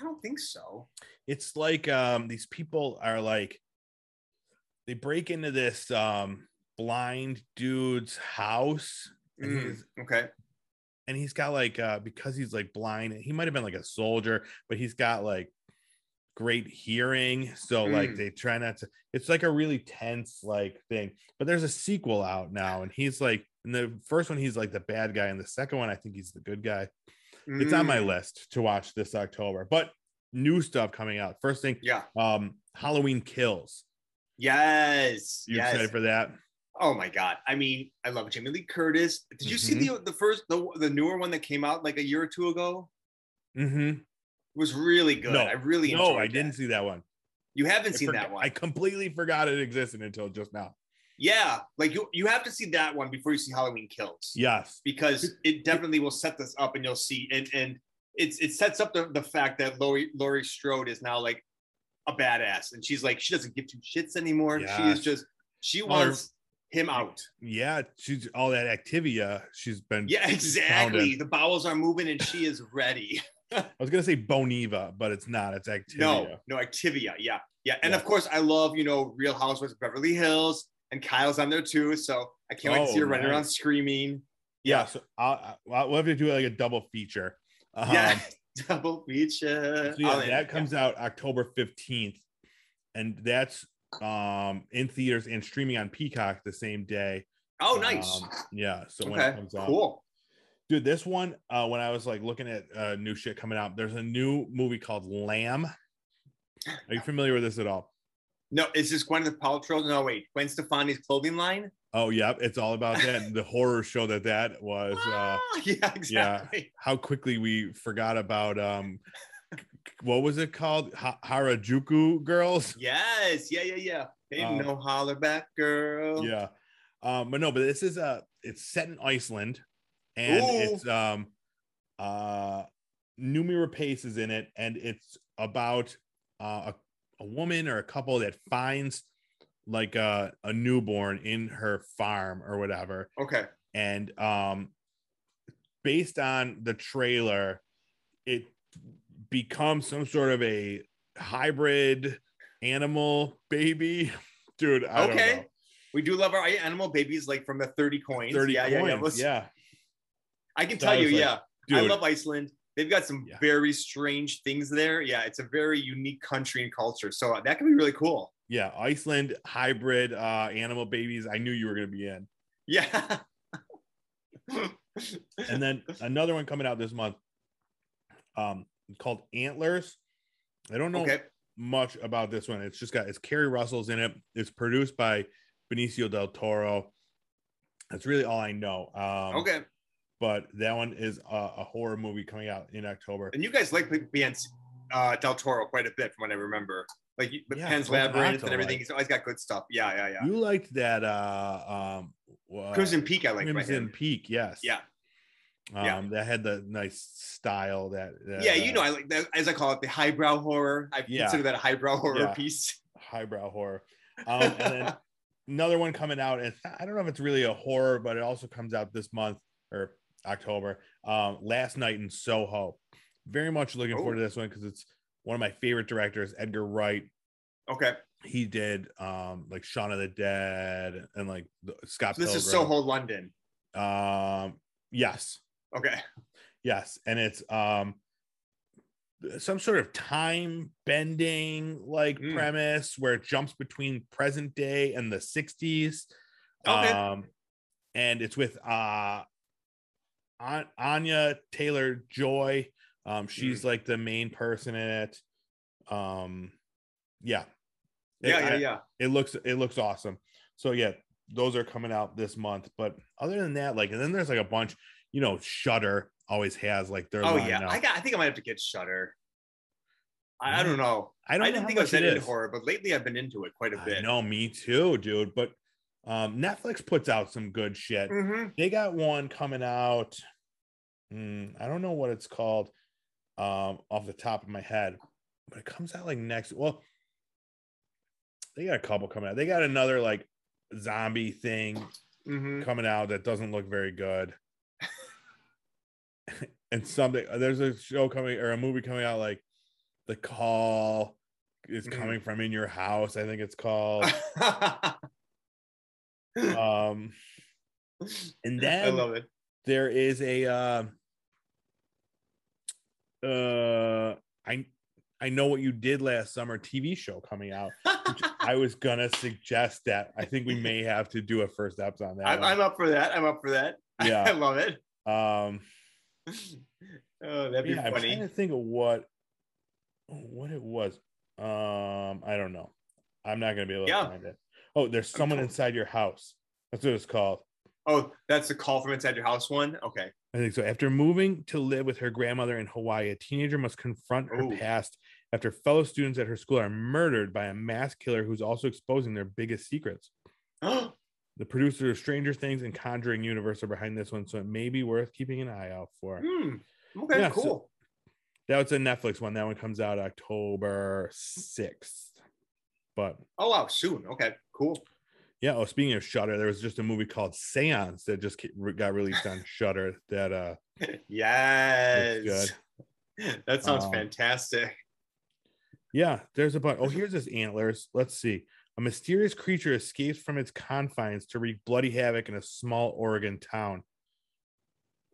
[SPEAKER 2] I don't think so.
[SPEAKER 1] it's like um these people are like they break into this um blind dude's house
[SPEAKER 2] Mm, okay.
[SPEAKER 1] and he's got like uh because he's like blind he might have been like a soldier but he's got like great hearing so like
[SPEAKER 2] Mm.
[SPEAKER 1] they try not to it's like a really tense like thing but there's a sequel out now and he's like in the first one he's like the bad guy and the second one i think he's the good guy it's on my
[SPEAKER 2] Mm,
[SPEAKER 1] list to watch this october but new stuff coming out first thing
[SPEAKER 2] Yeah.
[SPEAKER 1] um halloween kills
[SPEAKER 2] Yes.
[SPEAKER 1] you
[SPEAKER 2] yes.
[SPEAKER 1] excited for that
[SPEAKER 2] Oh my god! I mean, I love Jamie Lee Curtis. Did you see
[SPEAKER 1] Mm-hmm.
[SPEAKER 2] the the first the the newer one that came out like a year or two ago?
[SPEAKER 1] mm-hmm.
[SPEAKER 2] Was really good.
[SPEAKER 1] No,
[SPEAKER 2] I really enjoyed no
[SPEAKER 1] i didn't see that one
[SPEAKER 2] You haven't
[SPEAKER 1] I
[SPEAKER 2] seen
[SPEAKER 1] forgot-
[SPEAKER 2] that one.
[SPEAKER 1] i completely forgot it existed until just now
[SPEAKER 2] yeah, like you you have to see that one before you see Halloween Kills.
[SPEAKER 1] yes
[SPEAKER 2] because it definitely will set this up, and you'll see and and it's it sets up the the fact that Laurie Laurie Strode is now like a badass, and she's like she doesn't give two shits anymore. She is just she wants him out.
[SPEAKER 1] yeah she's all that activia she's been
[SPEAKER 2] Yeah, exactly. The bowels are moving, and she is ready. (laughs)
[SPEAKER 1] i was gonna say boniva but it's not it's activia
[SPEAKER 2] No, no, Activia. Yeah, yeah. And
[SPEAKER 1] Yeah.
[SPEAKER 2] of course, I love, you know, Real Housewives of Beverly Hills, and Kyle's on there too. So I can't wait to
[SPEAKER 1] Oh,
[SPEAKER 2] see her running
[SPEAKER 1] nice.
[SPEAKER 2] around screaming.
[SPEAKER 1] yeah so I'll, I'll we'll have to do like a double feature um,
[SPEAKER 2] Yeah. (laughs) Double feature.
[SPEAKER 1] so yeah,
[SPEAKER 2] I'll-
[SPEAKER 1] that comes out october 15th and that's um in theaters and streaming on peacock the same day
[SPEAKER 2] Oh, nice.
[SPEAKER 1] Um, yeah so when it comes out
[SPEAKER 2] cool.
[SPEAKER 1] Dude this one uh when i was like looking at uh new shit coming out there's a new movie called lamb are you familiar with this at all
[SPEAKER 2] No, is this Gwyneth Paltrow? No, wait, Gwen Stefani's clothing line.
[SPEAKER 1] oh yep it's all about that the horror show that that was uh (laughs)
[SPEAKER 2] Ah, yeah, exactly.
[SPEAKER 1] how quickly we forgot about um what was it called ha- harajuku girls
[SPEAKER 2] Yes, yeah, yeah, yeah. Baby,
[SPEAKER 1] Um,
[SPEAKER 2] no holler back, girl.
[SPEAKER 1] yeah um but no but this is a it's set in iceland and
[SPEAKER 2] Ooh.
[SPEAKER 1] it's um uh Noomi Rapace is in it and it's about uh, a, a woman or a couple that finds like a, a newborn in her farm or whatever
[SPEAKER 2] Okay.
[SPEAKER 1] and um based on the trailer, it becomes some sort of a hybrid animal baby. (laughs) Dude, I don't
[SPEAKER 2] Okay. We do love our animal babies, like from the 30 coins.
[SPEAKER 1] 30
[SPEAKER 2] yeah, yeah, yeah.
[SPEAKER 1] Yeah.
[SPEAKER 2] I can
[SPEAKER 1] So
[SPEAKER 2] tell
[SPEAKER 1] I
[SPEAKER 2] you,
[SPEAKER 1] like,
[SPEAKER 2] yeah.
[SPEAKER 1] Dude,
[SPEAKER 2] I love Iceland. They've got some
[SPEAKER 1] Yeah.
[SPEAKER 2] very strange things there. Yeah, it's a very unique country and culture. So that could be really cool.
[SPEAKER 1] yeah, Iceland hybrid uh animal babies. I knew you were gonna be in.
[SPEAKER 2] Yeah. (laughs)
[SPEAKER 1] And then another one coming out this month. Um called Antlers. I don't know
[SPEAKER 2] okay.
[SPEAKER 1] much about this one. It's just got it's Keri Russell's in it. It's produced by Benicio del Toro. That's really all I know. Um,
[SPEAKER 2] Okay.
[SPEAKER 1] But that one is a, a horror movie coming out in October.
[SPEAKER 2] And you guys like Beyonce, uh, Del Toro quite a bit from what I remember. Like you-
[SPEAKER 1] Yeah,
[SPEAKER 2] Pan's Labyrinth and everything.
[SPEAKER 1] like?
[SPEAKER 2] He's always got good stuff. Yeah, yeah, yeah.
[SPEAKER 1] You liked that uh um uh,
[SPEAKER 2] Crimson Peak, I like
[SPEAKER 1] Crimson. Peak, yes.
[SPEAKER 2] Yeah.
[SPEAKER 1] Um,
[SPEAKER 2] yeah.
[SPEAKER 1] that had the nice style that, that
[SPEAKER 2] Yeah, you
[SPEAKER 1] uh,
[SPEAKER 2] know, I like that as I call it, the highbrow horror. I
[SPEAKER 1] Yeah.
[SPEAKER 2] consider that a highbrow horror
[SPEAKER 1] Yeah.
[SPEAKER 2] piece.
[SPEAKER 1] highbrow horror. (laughs) Um, and then another one coming out. And I don't know if it's really a horror, but it also comes out this month or October. Um, Last Night in Soho. Very much looking
[SPEAKER 2] Oh.
[SPEAKER 1] forward to this one because it's one of my favorite directors, Edgar Wright.
[SPEAKER 2] Okay.
[SPEAKER 1] He did um, like Shaun of the Dead and like the, Scott.
[SPEAKER 2] So this is Soho London.
[SPEAKER 1] Um, yes,
[SPEAKER 2] Okay.
[SPEAKER 1] yes, and it's um some sort of time bending like
[SPEAKER 2] Mm.
[SPEAKER 1] premise where it jumps between present day and the 60s
[SPEAKER 2] Okay.
[SPEAKER 1] um and it's with uh anya taylor joy um she's like the main person in it um yeah It-
[SPEAKER 2] Yeah, yeah,
[SPEAKER 1] I-
[SPEAKER 2] yeah.
[SPEAKER 1] it looks it looks awesome so yeah those are coming out this month but other than that like and then there's like a bunch you know shutter always has like their
[SPEAKER 2] Oh yeah. I got I think I might have to get Shutter. I, I don't know.
[SPEAKER 1] I
[SPEAKER 2] I,
[SPEAKER 1] don't know
[SPEAKER 2] didn't think I was
[SPEAKER 1] much
[SPEAKER 2] that
[SPEAKER 1] it
[SPEAKER 2] into horror, but lately I've been into it quite a bit.
[SPEAKER 1] know me too dude but um netflix puts out some good shit
[SPEAKER 2] Mm-hmm.
[SPEAKER 1] they got one coming out hmm, i don't know what it's called um off the top of my head but it comes out like next well they got a couple coming out they got another like zombie thing
[SPEAKER 2] Mm-hmm.
[SPEAKER 1] coming out that doesn't look very good (laughs) and something there's a show coming or a movie coming out like the call is
[SPEAKER 2] Mhm.
[SPEAKER 1] coming from in your house i think it's called (laughs) um and (laughs)
[SPEAKER 2] I
[SPEAKER 1] then
[SPEAKER 2] love it.
[SPEAKER 1] there is a uh, uh i i know what you did last summer tv show coming out which (laughs) i was gonna suggest that i think we may have to do a first eps on that
[SPEAKER 2] I'm. I'm up for that. I'm up for that. (laughs)
[SPEAKER 1] Yeah.
[SPEAKER 2] I love it.
[SPEAKER 1] um
[SPEAKER 2] Oh, that'd be
[SPEAKER 1] yeah, i'm trying to think of what what it was um i don't know i'm not gonna be able
[SPEAKER 2] Yeah.
[SPEAKER 1] to find it oh there's someone inside your house that's what it's called
[SPEAKER 2] Oh, that's the call from inside your house one. Okay.
[SPEAKER 1] I think so. After moving to live with her grandmother in Hawaii, a teenager must confront her
[SPEAKER 2] Ooh.
[SPEAKER 1] past after fellow students at her school are murdered by a mass killer who's also exposing their biggest secrets.
[SPEAKER 2] oh, (gasps)
[SPEAKER 1] The producers of Stranger Things and Conjuring universe are behind this one, so it may be worth keeping an eye out for.
[SPEAKER 2] hmm. Okay.
[SPEAKER 1] Yeah, so-
[SPEAKER 2] cool.
[SPEAKER 1] That was a Netflix one. That one comes out October 6th. But
[SPEAKER 2] oh wow, soon. Okay. Cool.
[SPEAKER 1] yeah, oh, speaking of Shutter, there was just a movie called Seance that just got released on (laughs) Shutter that uh
[SPEAKER 2] yes. good. That sounds
[SPEAKER 1] Um,
[SPEAKER 2] fantastic.
[SPEAKER 1] Yeah, there's a bunch. Oh, here's his antlers. Let's see. A mysterious creature escapes from its confines to wreak bloody havoc in a small Oregon town.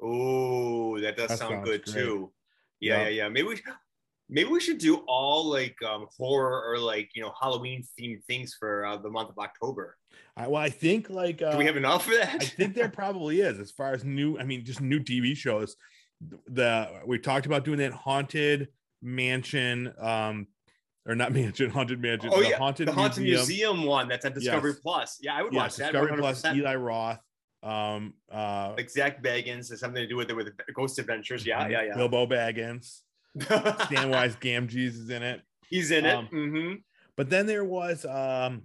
[SPEAKER 2] Oh, that does
[SPEAKER 1] That
[SPEAKER 2] sound good
[SPEAKER 1] great.
[SPEAKER 2] too. Yeah,
[SPEAKER 1] Yeah.
[SPEAKER 2] yeah, yeah. Maybe we maybe we should do all like um horror or like you know Halloween themed things for uh, the month of October.
[SPEAKER 1] I, well, I think like uh,
[SPEAKER 2] Do we have enough for that?
[SPEAKER 1] I think there (laughs) probably is as far as new. I mean, just new TV shows. The we talked about doing that haunted mansion, um, or not (laughs) mansion, haunted mansion.
[SPEAKER 2] oh
[SPEAKER 1] the
[SPEAKER 2] yeah,
[SPEAKER 1] haunted
[SPEAKER 2] the haunted museum.
[SPEAKER 1] museum.
[SPEAKER 2] one that's at Discovery
[SPEAKER 1] Yes.
[SPEAKER 2] Plus. Yeah, I would
[SPEAKER 1] Yeah,
[SPEAKER 2] watch that.
[SPEAKER 1] Discovery Plus.
[SPEAKER 2] 100%.
[SPEAKER 1] Eli Roth. Um, uh,
[SPEAKER 2] Like Zak Bagans has something to do with it with Ghost Adventures. Yeah, yeah, yeah.
[SPEAKER 1] Bilbo Baggins. Samwise Gamgees is in it.
[SPEAKER 2] He's in it.
[SPEAKER 1] Um,
[SPEAKER 2] hmm
[SPEAKER 1] But then there was um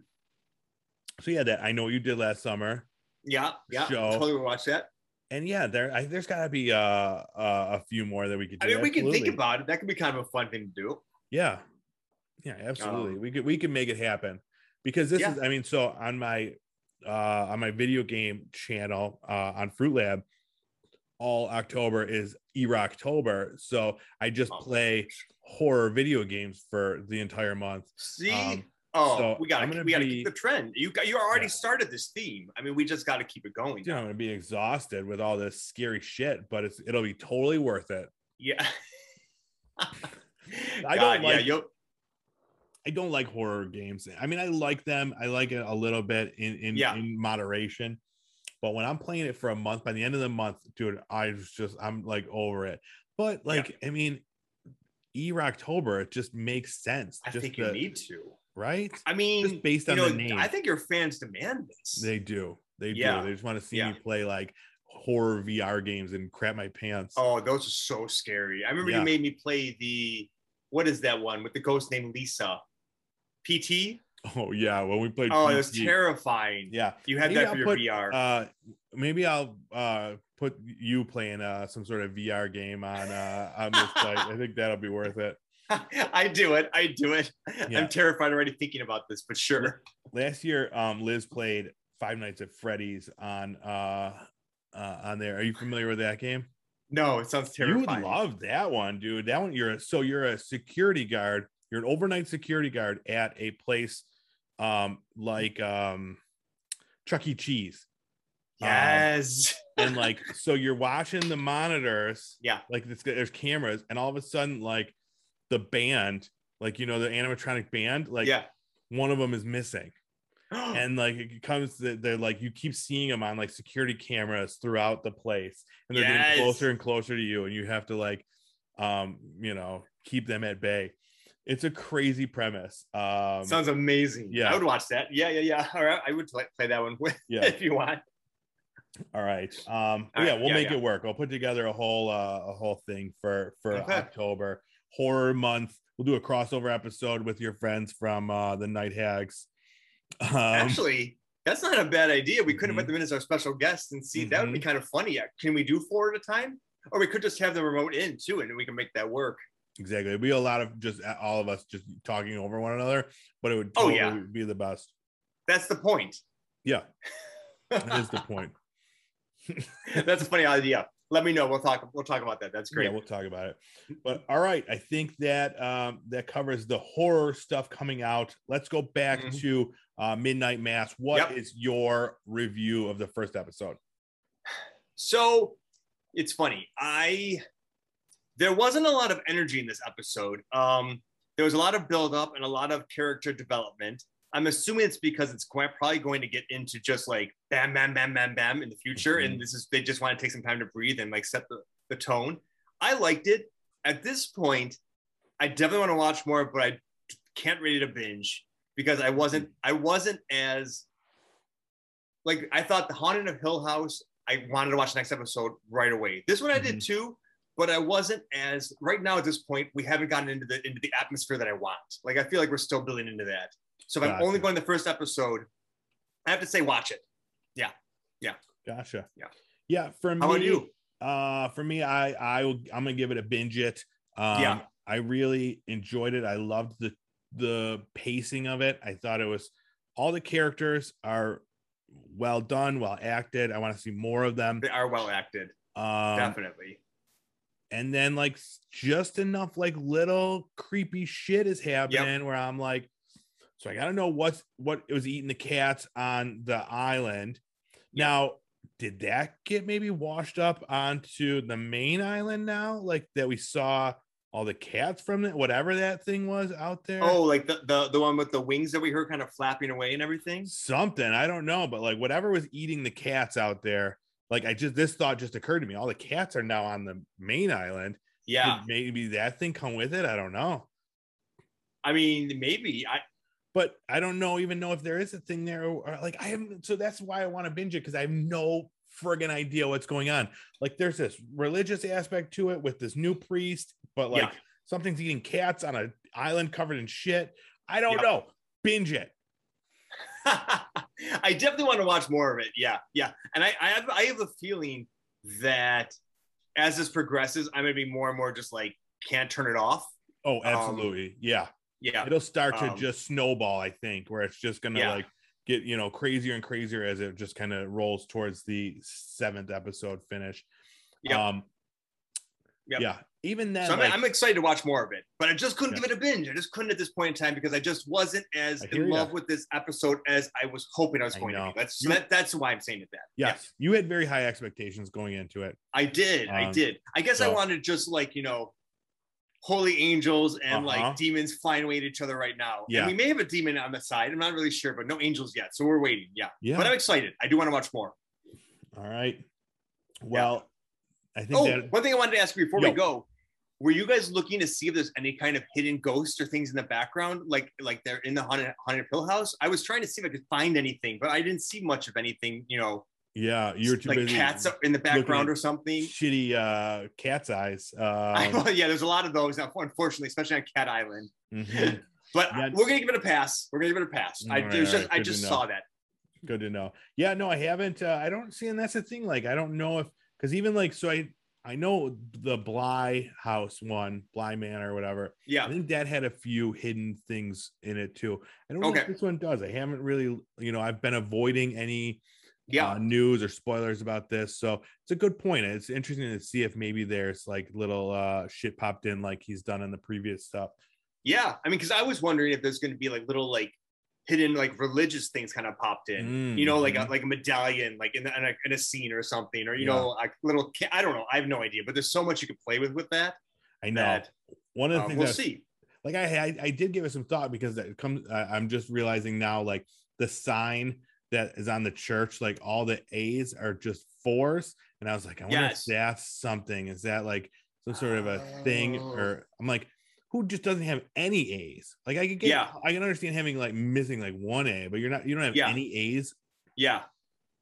[SPEAKER 1] so yeah, that I know what you did last summer.
[SPEAKER 2] Yeah, yeah.
[SPEAKER 1] Show.
[SPEAKER 2] Totally watch that.
[SPEAKER 1] And yeah, there I, there's gotta be uh, uh a few more that we could do.
[SPEAKER 2] I mean, we can think about it. That could be kind of a fun thing to do.
[SPEAKER 1] yeah. Yeah, absolutely.
[SPEAKER 2] Um,
[SPEAKER 1] we could we could make it happen. Because this
[SPEAKER 2] Yeah.
[SPEAKER 1] is I mean, so on my uh on my video game channel uh on Fruit Lab, all October is October. So I just
[SPEAKER 2] Oh.
[SPEAKER 1] play horror video games for the entire month.
[SPEAKER 2] See,
[SPEAKER 1] Um,
[SPEAKER 2] oh,
[SPEAKER 1] so
[SPEAKER 2] we got to we got to keep the trend. You got you already
[SPEAKER 1] Yeah.
[SPEAKER 2] started this theme. I mean, we just got to keep it going.
[SPEAKER 1] Dude, I'm gonna be exhausted with all this scary shit, but it's it'll be totally worth it.
[SPEAKER 2] Yeah. (laughs)
[SPEAKER 1] I
[SPEAKER 2] God,
[SPEAKER 1] don't
[SPEAKER 2] yeah,
[SPEAKER 1] like-
[SPEAKER 2] yo,
[SPEAKER 1] I don't like horror games. I mean, I like them. I like it a little bit in in,
[SPEAKER 2] Yeah.
[SPEAKER 1] in moderation. But when I'm playing it for a month, by the end of the month, dude, I was just I'm like over it. But like, I mean, E October, it just makes sense.
[SPEAKER 2] I
[SPEAKER 1] just
[SPEAKER 2] think
[SPEAKER 1] the-
[SPEAKER 2] you need to.
[SPEAKER 1] right.
[SPEAKER 2] I mean,
[SPEAKER 1] Just based
[SPEAKER 2] you
[SPEAKER 1] on
[SPEAKER 2] know,
[SPEAKER 1] the name.
[SPEAKER 2] I think your fans demand this.
[SPEAKER 1] They do. They
[SPEAKER 2] Yeah.
[SPEAKER 1] do. They just want to see
[SPEAKER 2] Yeah.
[SPEAKER 1] me play like horror VR games and crap my pants.
[SPEAKER 2] oh, those are so scary. I remember
[SPEAKER 1] Yeah.
[SPEAKER 2] you made me play the what is that one with the ghost named Lisa? PT?
[SPEAKER 1] Oh, yeah. When we played
[SPEAKER 2] Oh, it was terrifying.
[SPEAKER 1] Yeah.
[SPEAKER 2] You had
[SPEAKER 1] Maybe
[SPEAKER 2] that
[SPEAKER 1] I'll
[SPEAKER 2] your
[SPEAKER 1] put,
[SPEAKER 2] VR.
[SPEAKER 1] Uh maybe I'll uh put you playing uh some sort of VR game on uh on this site. I think that'll be worth it. (laughs)
[SPEAKER 2] I do it. I do it.
[SPEAKER 1] Yeah.
[SPEAKER 2] I'm terrified already thinking about this, but sure.
[SPEAKER 1] Last year, um Liz played Five Nights at Freddy's on uh uh on there. Are you familiar with that game?
[SPEAKER 2] No, it sounds terrifying.
[SPEAKER 1] You would love that one, dude. That one, you're a, so you're a security guard. You're an overnight security guard at a place, um, like um, Chuck E. Cheese, Um,
[SPEAKER 2] yes.
[SPEAKER 1] and like (laughs) so you're watching the monitors.
[SPEAKER 2] Yeah.
[SPEAKER 1] like this, there's cameras, and all of a sudden, like the band, like you know the animatronic band, like
[SPEAKER 2] yeah.
[SPEAKER 1] one of them is missing, (gasps) and like it comes, to- they're like you keep seeing them on like security cameras throughout the place, and they're
[SPEAKER 2] Yes.
[SPEAKER 1] getting closer and closer to you, and you have to like, um, you know, keep them at bay. It's a crazy premise. Um,
[SPEAKER 2] Sounds amazing.
[SPEAKER 1] yeah.
[SPEAKER 2] I would watch that. Yeah, yeah, yeah. (laughs) All right. I would play, play that one with (laughs)
[SPEAKER 1] yeah.
[SPEAKER 2] if you want.
[SPEAKER 1] All right. Um,
[SPEAKER 2] All
[SPEAKER 1] yeah, we'll
[SPEAKER 2] yeah,
[SPEAKER 1] make
[SPEAKER 2] yeah.
[SPEAKER 1] it work. I'll put together a whole uh, a whole thing for for
[SPEAKER 2] Okay.
[SPEAKER 1] October horror month. We'll do a crossover episode with your friends from uh, the Night Hags. Um,
[SPEAKER 2] Actually, that's not a bad idea. We could have
[SPEAKER 1] Mhm.
[SPEAKER 2] put them in as our special guests and see. That would be kind of funny. Can we do four at a time? Or we could just have the remote in too, and we can make that work.
[SPEAKER 1] Exactly. It'd be a lot of just all of us just talking over one another, but it would
[SPEAKER 2] Oh, yeah.
[SPEAKER 1] be the best.
[SPEAKER 2] That's the point.
[SPEAKER 1] Yeah, (laughs) that is the point. (laughs)
[SPEAKER 2] That's a funny idea. Let me know. We'll talk. We'll talk about that. That's great.
[SPEAKER 1] Yeah, we'll talk about it. But all right, I think that um, that covers the horror stuff coming out. Let's go back
[SPEAKER 2] Mhm.
[SPEAKER 1] to uh, Midnight Mass. What is
[SPEAKER 2] Yep.
[SPEAKER 1] your review of the first episode?
[SPEAKER 2] So it's funny. I there wasn't a lot of energy in this episode. Um, there was a lot of build up and a lot of character development. I'm assuming it's because it's quite, probably going to get into just like bam, bam, bam, bam, bam in the future. And this is they just want to take some time to breathe and like set the, the tone. I liked it. At this point, I definitely want to watch more, but I can't ready to binge because I wasn't I wasn't as like I thought the Haunted of Hill House. I wanted to watch the next episode right away. This one I did too, but I wasn't as right now at this point. We haven't gotten into the into the atmosphere that I want. Like I feel like we're still building into that. So if I'm only going the first episode, I have to say watch it. Yeah, yeah.
[SPEAKER 1] Gotcha.
[SPEAKER 2] Yeah.
[SPEAKER 1] Yeah. For me,
[SPEAKER 2] How about you?
[SPEAKER 1] Uh, for me, I I will, I'm gonna give it a binge it. Um,
[SPEAKER 2] Yeah.
[SPEAKER 1] I really enjoyed it. I loved the the pacing of it. I thought it was all the characters are well done, well acted. I want to see more of them.
[SPEAKER 2] They are well acted,
[SPEAKER 1] Um,
[SPEAKER 2] definitely.
[SPEAKER 1] And then like just enough like little creepy shit is happening where I'm like, so I gotta know what's what it was eating the cats on the island. Now, did that get maybe washed up onto the main island now? Like that we saw all the cats from it, whatever that thing was out there.
[SPEAKER 2] Oh, like the, the the one with the wings that we heard kind of flapping away and everything.
[SPEAKER 1] something I don't know, but like whatever was eating the cats out there. Like I just this thought just occurred to me. All the cats are now on the main island.
[SPEAKER 2] Yeah,
[SPEAKER 1] Did maybe that thing come with it. I don't know.
[SPEAKER 2] I mean maybe I
[SPEAKER 1] but I don't know even know if there is a thing there or, like I haven't. So that's why I want to binge it because I have no friggin' idea what's going on. Like there's this religious aspect to it with this new priest, but like
[SPEAKER 2] Yeah.
[SPEAKER 1] something's eating cats on an island covered in shit. I don't
[SPEAKER 2] Yep.
[SPEAKER 1] know. Binge it. (laughs) (laughs)
[SPEAKER 2] I definitely want to watch more of it. Yeah, yeah. And I, I have I have a feeling that as this progresses, I'm gonna be more and more just like can't turn it off.
[SPEAKER 1] Oh, absolutely. yeah.
[SPEAKER 2] Yeah.
[SPEAKER 1] It'll start to
[SPEAKER 2] Um,
[SPEAKER 1] just snowball, I think, where it's just gonna
[SPEAKER 2] Yeah.
[SPEAKER 1] like get you know crazier and crazier as it just kind of rolls towards the seventh episode finish.
[SPEAKER 2] Yep.
[SPEAKER 1] Um,
[SPEAKER 2] Yep.
[SPEAKER 1] Yeah. Even then,
[SPEAKER 2] So I'm,
[SPEAKER 1] like,
[SPEAKER 2] I'm excited to watch more of it, but I just couldn't
[SPEAKER 1] Yeah.
[SPEAKER 2] give it a binge. I just couldn't at this point in time because I just wasn't as in
[SPEAKER 1] ya.
[SPEAKER 2] love with this episode as I was hoping I was
[SPEAKER 1] I
[SPEAKER 2] going to be. That's
[SPEAKER 1] You-
[SPEAKER 2] that, that's why I'm saying it that.
[SPEAKER 1] yes, you had very high expectations going into it.
[SPEAKER 2] I did. I
[SPEAKER 1] Um,
[SPEAKER 2] did. I guess I wanted just like, you know, holy angels and
[SPEAKER 1] Uh-huh.
[SPEAKER 2] like demons flying away at each other right now.
[SPEAKER 1] Yeah.
[SPEAKER 2] And we may have a demon on the side. I'm not really sure, but no angels yet. So we're waiting. Yeah.
[SPEAKER 1] Yeah.
[SPEAKER 2] But I'm excited. I do want to watch more.
[SPEAKER 1] All right. Well, I think
[SPEAKER 2] Oh,
[SPEAKER 1] that
[SPEAKER 2] one thing I wanted to ask you before
[SPEAKER 1] Yo.
[SPEAKER 2] we go. Were you guys looking to see if there's any kind of hidden ghosts or things in the background, like like they're in the haunted, haunted hill house? I was trying to see if I could find anything, but I didn't see much of anything. You know,
[SPEAKER 1] yeah, you're too busy.
[SPEAKER 2] like cats in the background or something.
[SPEAKER 1] shitty uh cat's eyes.
[SPEAKER 2] I,
[SPEAKER 1] Um,
[SPEAKER 2] well, yeah, there's a lot of those, unfortunately, especially on Cat Island.
[SPEAKER 1] mhm. (laughs)
[SPEAKER 2] But
[SPEAKER 1] That's-
[SPEAKER 2] we're gonna give it a pass. We're gonna give it a pass. I
[SPEAKER 1] right,
[SPEAKER 2] it was
[SPEAKER 1] all
[SPEAKER 2] just
[SPEAKER 1] right,
[SPEAKER 2] I
[SPEAKER 1] good
[SPEAKER 2] just saw that.
[SPEAKER 1] Good to know. Yeah, no, I haven't. Uh, I don't see, and that's the thing. Like, I don't know if because even like, so I I know the Bly House one, Bly Manor or whatever.
[SPEAKER 2] Yeah, I
[SPEAKER 1] think that had a few hidden things in it too. I don't know
[SPEAKER 2] Okay.
[SPEAKER 1] if this one does. I haven't really, you know, I've been avoiding any
[SPEAKER 2] Yeah.
[SPEAKER 1] uh, news or spoilers about this. So it's a good point. It's interesting to see if maybe there's like little uh shit popped in like he's done in the previous stuff.
[SPEAKER 2] Yeah. I mean, because I was wondering if there's gonna be like little like hidden like religious things kind of popped in. you know, like a,
[SPEAKER 1] Mhm.
[SPEAKER 2] like a medallion, like in, the, in, a, in a scene or something, or you
[SPEAKER 1] Yeah.
[SPEAKER 2] know, like little. I don't know. I have no idea, but there's so much you could play with with that.
[SPEAKER 1] I know.
[SPEAKER 2] That
[SPEAKER 1] One of the
[SPEAKER 2] uh,
[SPEAKER 1] things
[SPEAKER 2] we'll see.
[SPEAKER 1] like I, I I did give it some thought because it comes I'm just realizing now like the sign that is on the church like all the A's are just fours and I was like I wonder
[SPEAKER 2] Yes.
[SPEAKER 1] if that's something is that like some sort of a thing
[SPEAKER 2] Oh.
[SPEAKER 1] or I'm like who just doesn't have any A's like I could get
[SPEAKER 2] Yeah.
[SPEAKER 1] I can understand having like missing like one A but you're not you don't have
[SPEAKER 2] Yeah.
[SPEAKER 1] any A's
[SPEAKER 2] Yeah.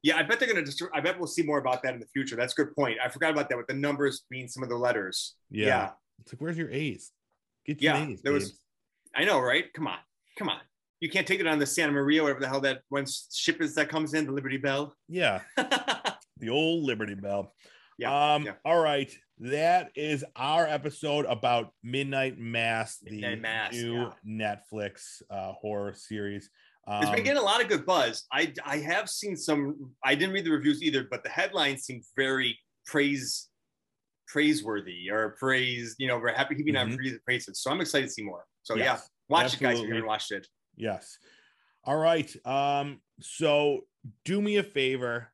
[SPEAKER 2] Yeah, I bet they're gonna. Just, I bet we'll see more about that in the future. That's a good point. I forgot about that with the numbers being some of the letters.
[SPEAKER 1] yeah,
[SPEAKER 2] Yeah,
[SPEAKER 1] it's like where's your A's get your
[SPEAKER 2] Yeah,
[SPEAKER 1] A's
[SPEAKER 2] there was- I know, right? Come on, come on. You can't take it on the Santa Maria, whatever the hell that one ship is that comes in, the Liberty Bell.
[SPEAKER 1] yeah (laughs) the old Liberty Bell.
[SPEAKER 2] Yeah,
[SPEAKER 1] Um,
[SPEAKER 2] yeah.
[SPEAKER 1] all right. That is our episode about Midnight Mass, the
[SPEAKER 2] Mass,
[SPEAKER 1] new
[SPEAKER 2] yeah.
[SPEAKER 1] Netflix uh, horror series. Um,
[SPEAKER 2] it's been getting a lot of good buzz. I I have seen some. I didn't read the reviews either, but the headlines seem very praise praiseworthy or praise. You know, we're happy keeping on
[SPEAKER 1] Mhm.
[SPEAKER 2] praise praises. So I'm excited to see more. So
[SPEAKER 1] yes,
[SPEAKER 2] yeah, watch it, guys. If you haven't watched it.
[SPEAKER 1] Yes. All right. Um, so do me a favor,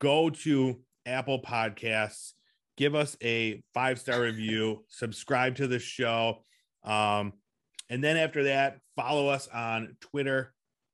[SPEAKER 1] go to Apple Podcasts, give us a five star review, (laughs) subscribe to the show. Um, and then after that, follow us on Twitter,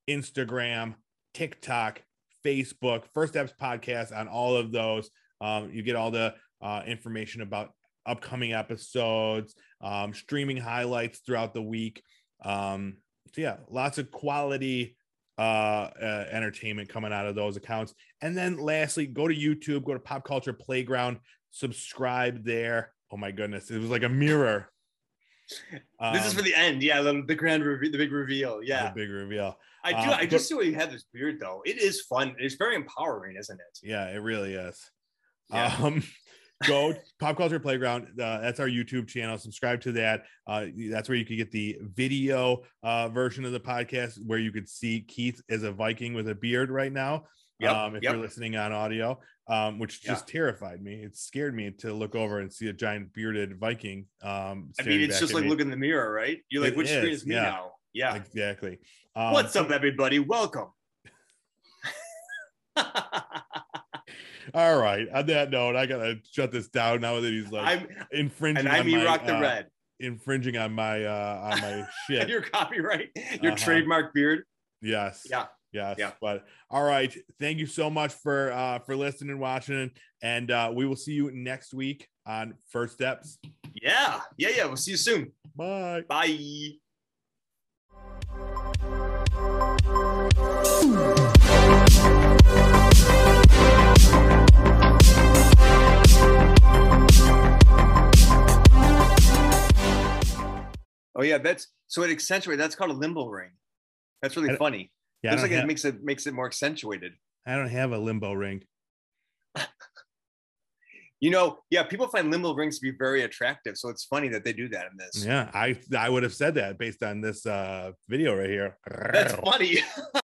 [SPEAKER 1] Instagram, TikTok, Facebook, First Eps Podcast on all of those. Um, you get all the uh, information about upcoming episodes, um, streaming highlights throughout the week. Um, so yeah, lots of quality uh, uh entertainment coming out of those accounts. And then lastly, go to YouTube, go to Pop Culture Playground, subscribe there. Oh my goodness, it was like a mirror. (laughs)
[SPEAKER 2] this is
[SPEAKER 1] Um,
[SPEAKER 2] for the end. Yeah, the, the grand reveal, the big reveal. yeah.
[SPEAKER 1] the big reveal.
[SPEAKER 2] I do.
[SPEAKER 1] um,
[SPEAKER 2] I just see why you have this beard though. It is fun. It's very empowering, isn't it?
[SPEAKER 1] Yeah, it really is.
[SPEAKER 2] Yeah.
[SPEAKER 1] Um, go (laughs) Pop Culture Playground. Uh, that's our YouTube channel. Subscribe to that. Uh, that's where you can get the video uh, version of the podcast, where you could see Keith as a Viking with a beard right now.
[SPEAKER 2] Yep,
[SPEAKER 1] um, if
[SPEAKER 2] yep.
[SPEAKER 1] you're listening on audio, um, which
[SPEAKER 2] Yeah.
[SPEAKER 1] just terrified me. It scared me to look over and see a giant bearded Viking. Um,
[SPEAKER 2] I mean, it's just like
[SPEAKER 1] me.
[SPEAKER 2] looking in the mirror, right? You're like,
[SPEAKER 1] It
[SPEAKER 2] which screen
[SPEAKER 1] is,
[SPEAKER 2] is me
[SPEAKER 1] yeah.
[SPEAKER 2] now? Yeah.
[SPEAKER 1] exactly. Um,
[SPEAKER 2] What's up, everybody? Welcome. (laughs)
[SPEAKER 1] All right. On that note, I gotta shut this down now that he's like
[SPEAKER 2] I'm
[SPEAKER 1] infringing.
[SPEAKER 2] and I'm E
[SPEAKER 1] my,
[SPEAKER 2] Rock the
[SPEAKER 1] uh,
[SPEAKER 2] Red.
[SPEAKER 1] infringing on my uh on my (laughs) shit.
[SPEAKER 2] Your copyright, your
[SPEAKER 1] Uh-huh.
[SPEAKER 2] trademark beard.
[SPEAKER 1] yes.
[SPEAKER 2] Yeah.
[SPEAKER 1] Yes.
[SPEAKER 2] Yeah.
[SPEAKER 1] But all right. Thank you so much for uh for listening and watching. And uh we will see you next week on First Eps.
[SPEAKER 2] Yeah. Yeah. Yeah. We'll see you soon.
[SPEAKER 1] Bye.
[SPEAKER 2] Bye. Oh yeah, that's so it accentuates. That's called a limbal ring. That's really funny.
[SPEAKER 1] Yeah,
[SPEAKER 2] Looks like
[SPEAKER 1] have,
[SPEAKER 2] it makes it makes it more accentuated.
[SPEAKER 1] I don't have a limbal ring. (laughs)
[SPEAKER 2] You know, yeah, people find limbal rings to be very attractive. So it's funny that they do that in this.
[SPEAKER 1] Yeah, I I would have said that based on this uh video right here.
[SPEAKER 2] That's (laughs) funny. (laughs)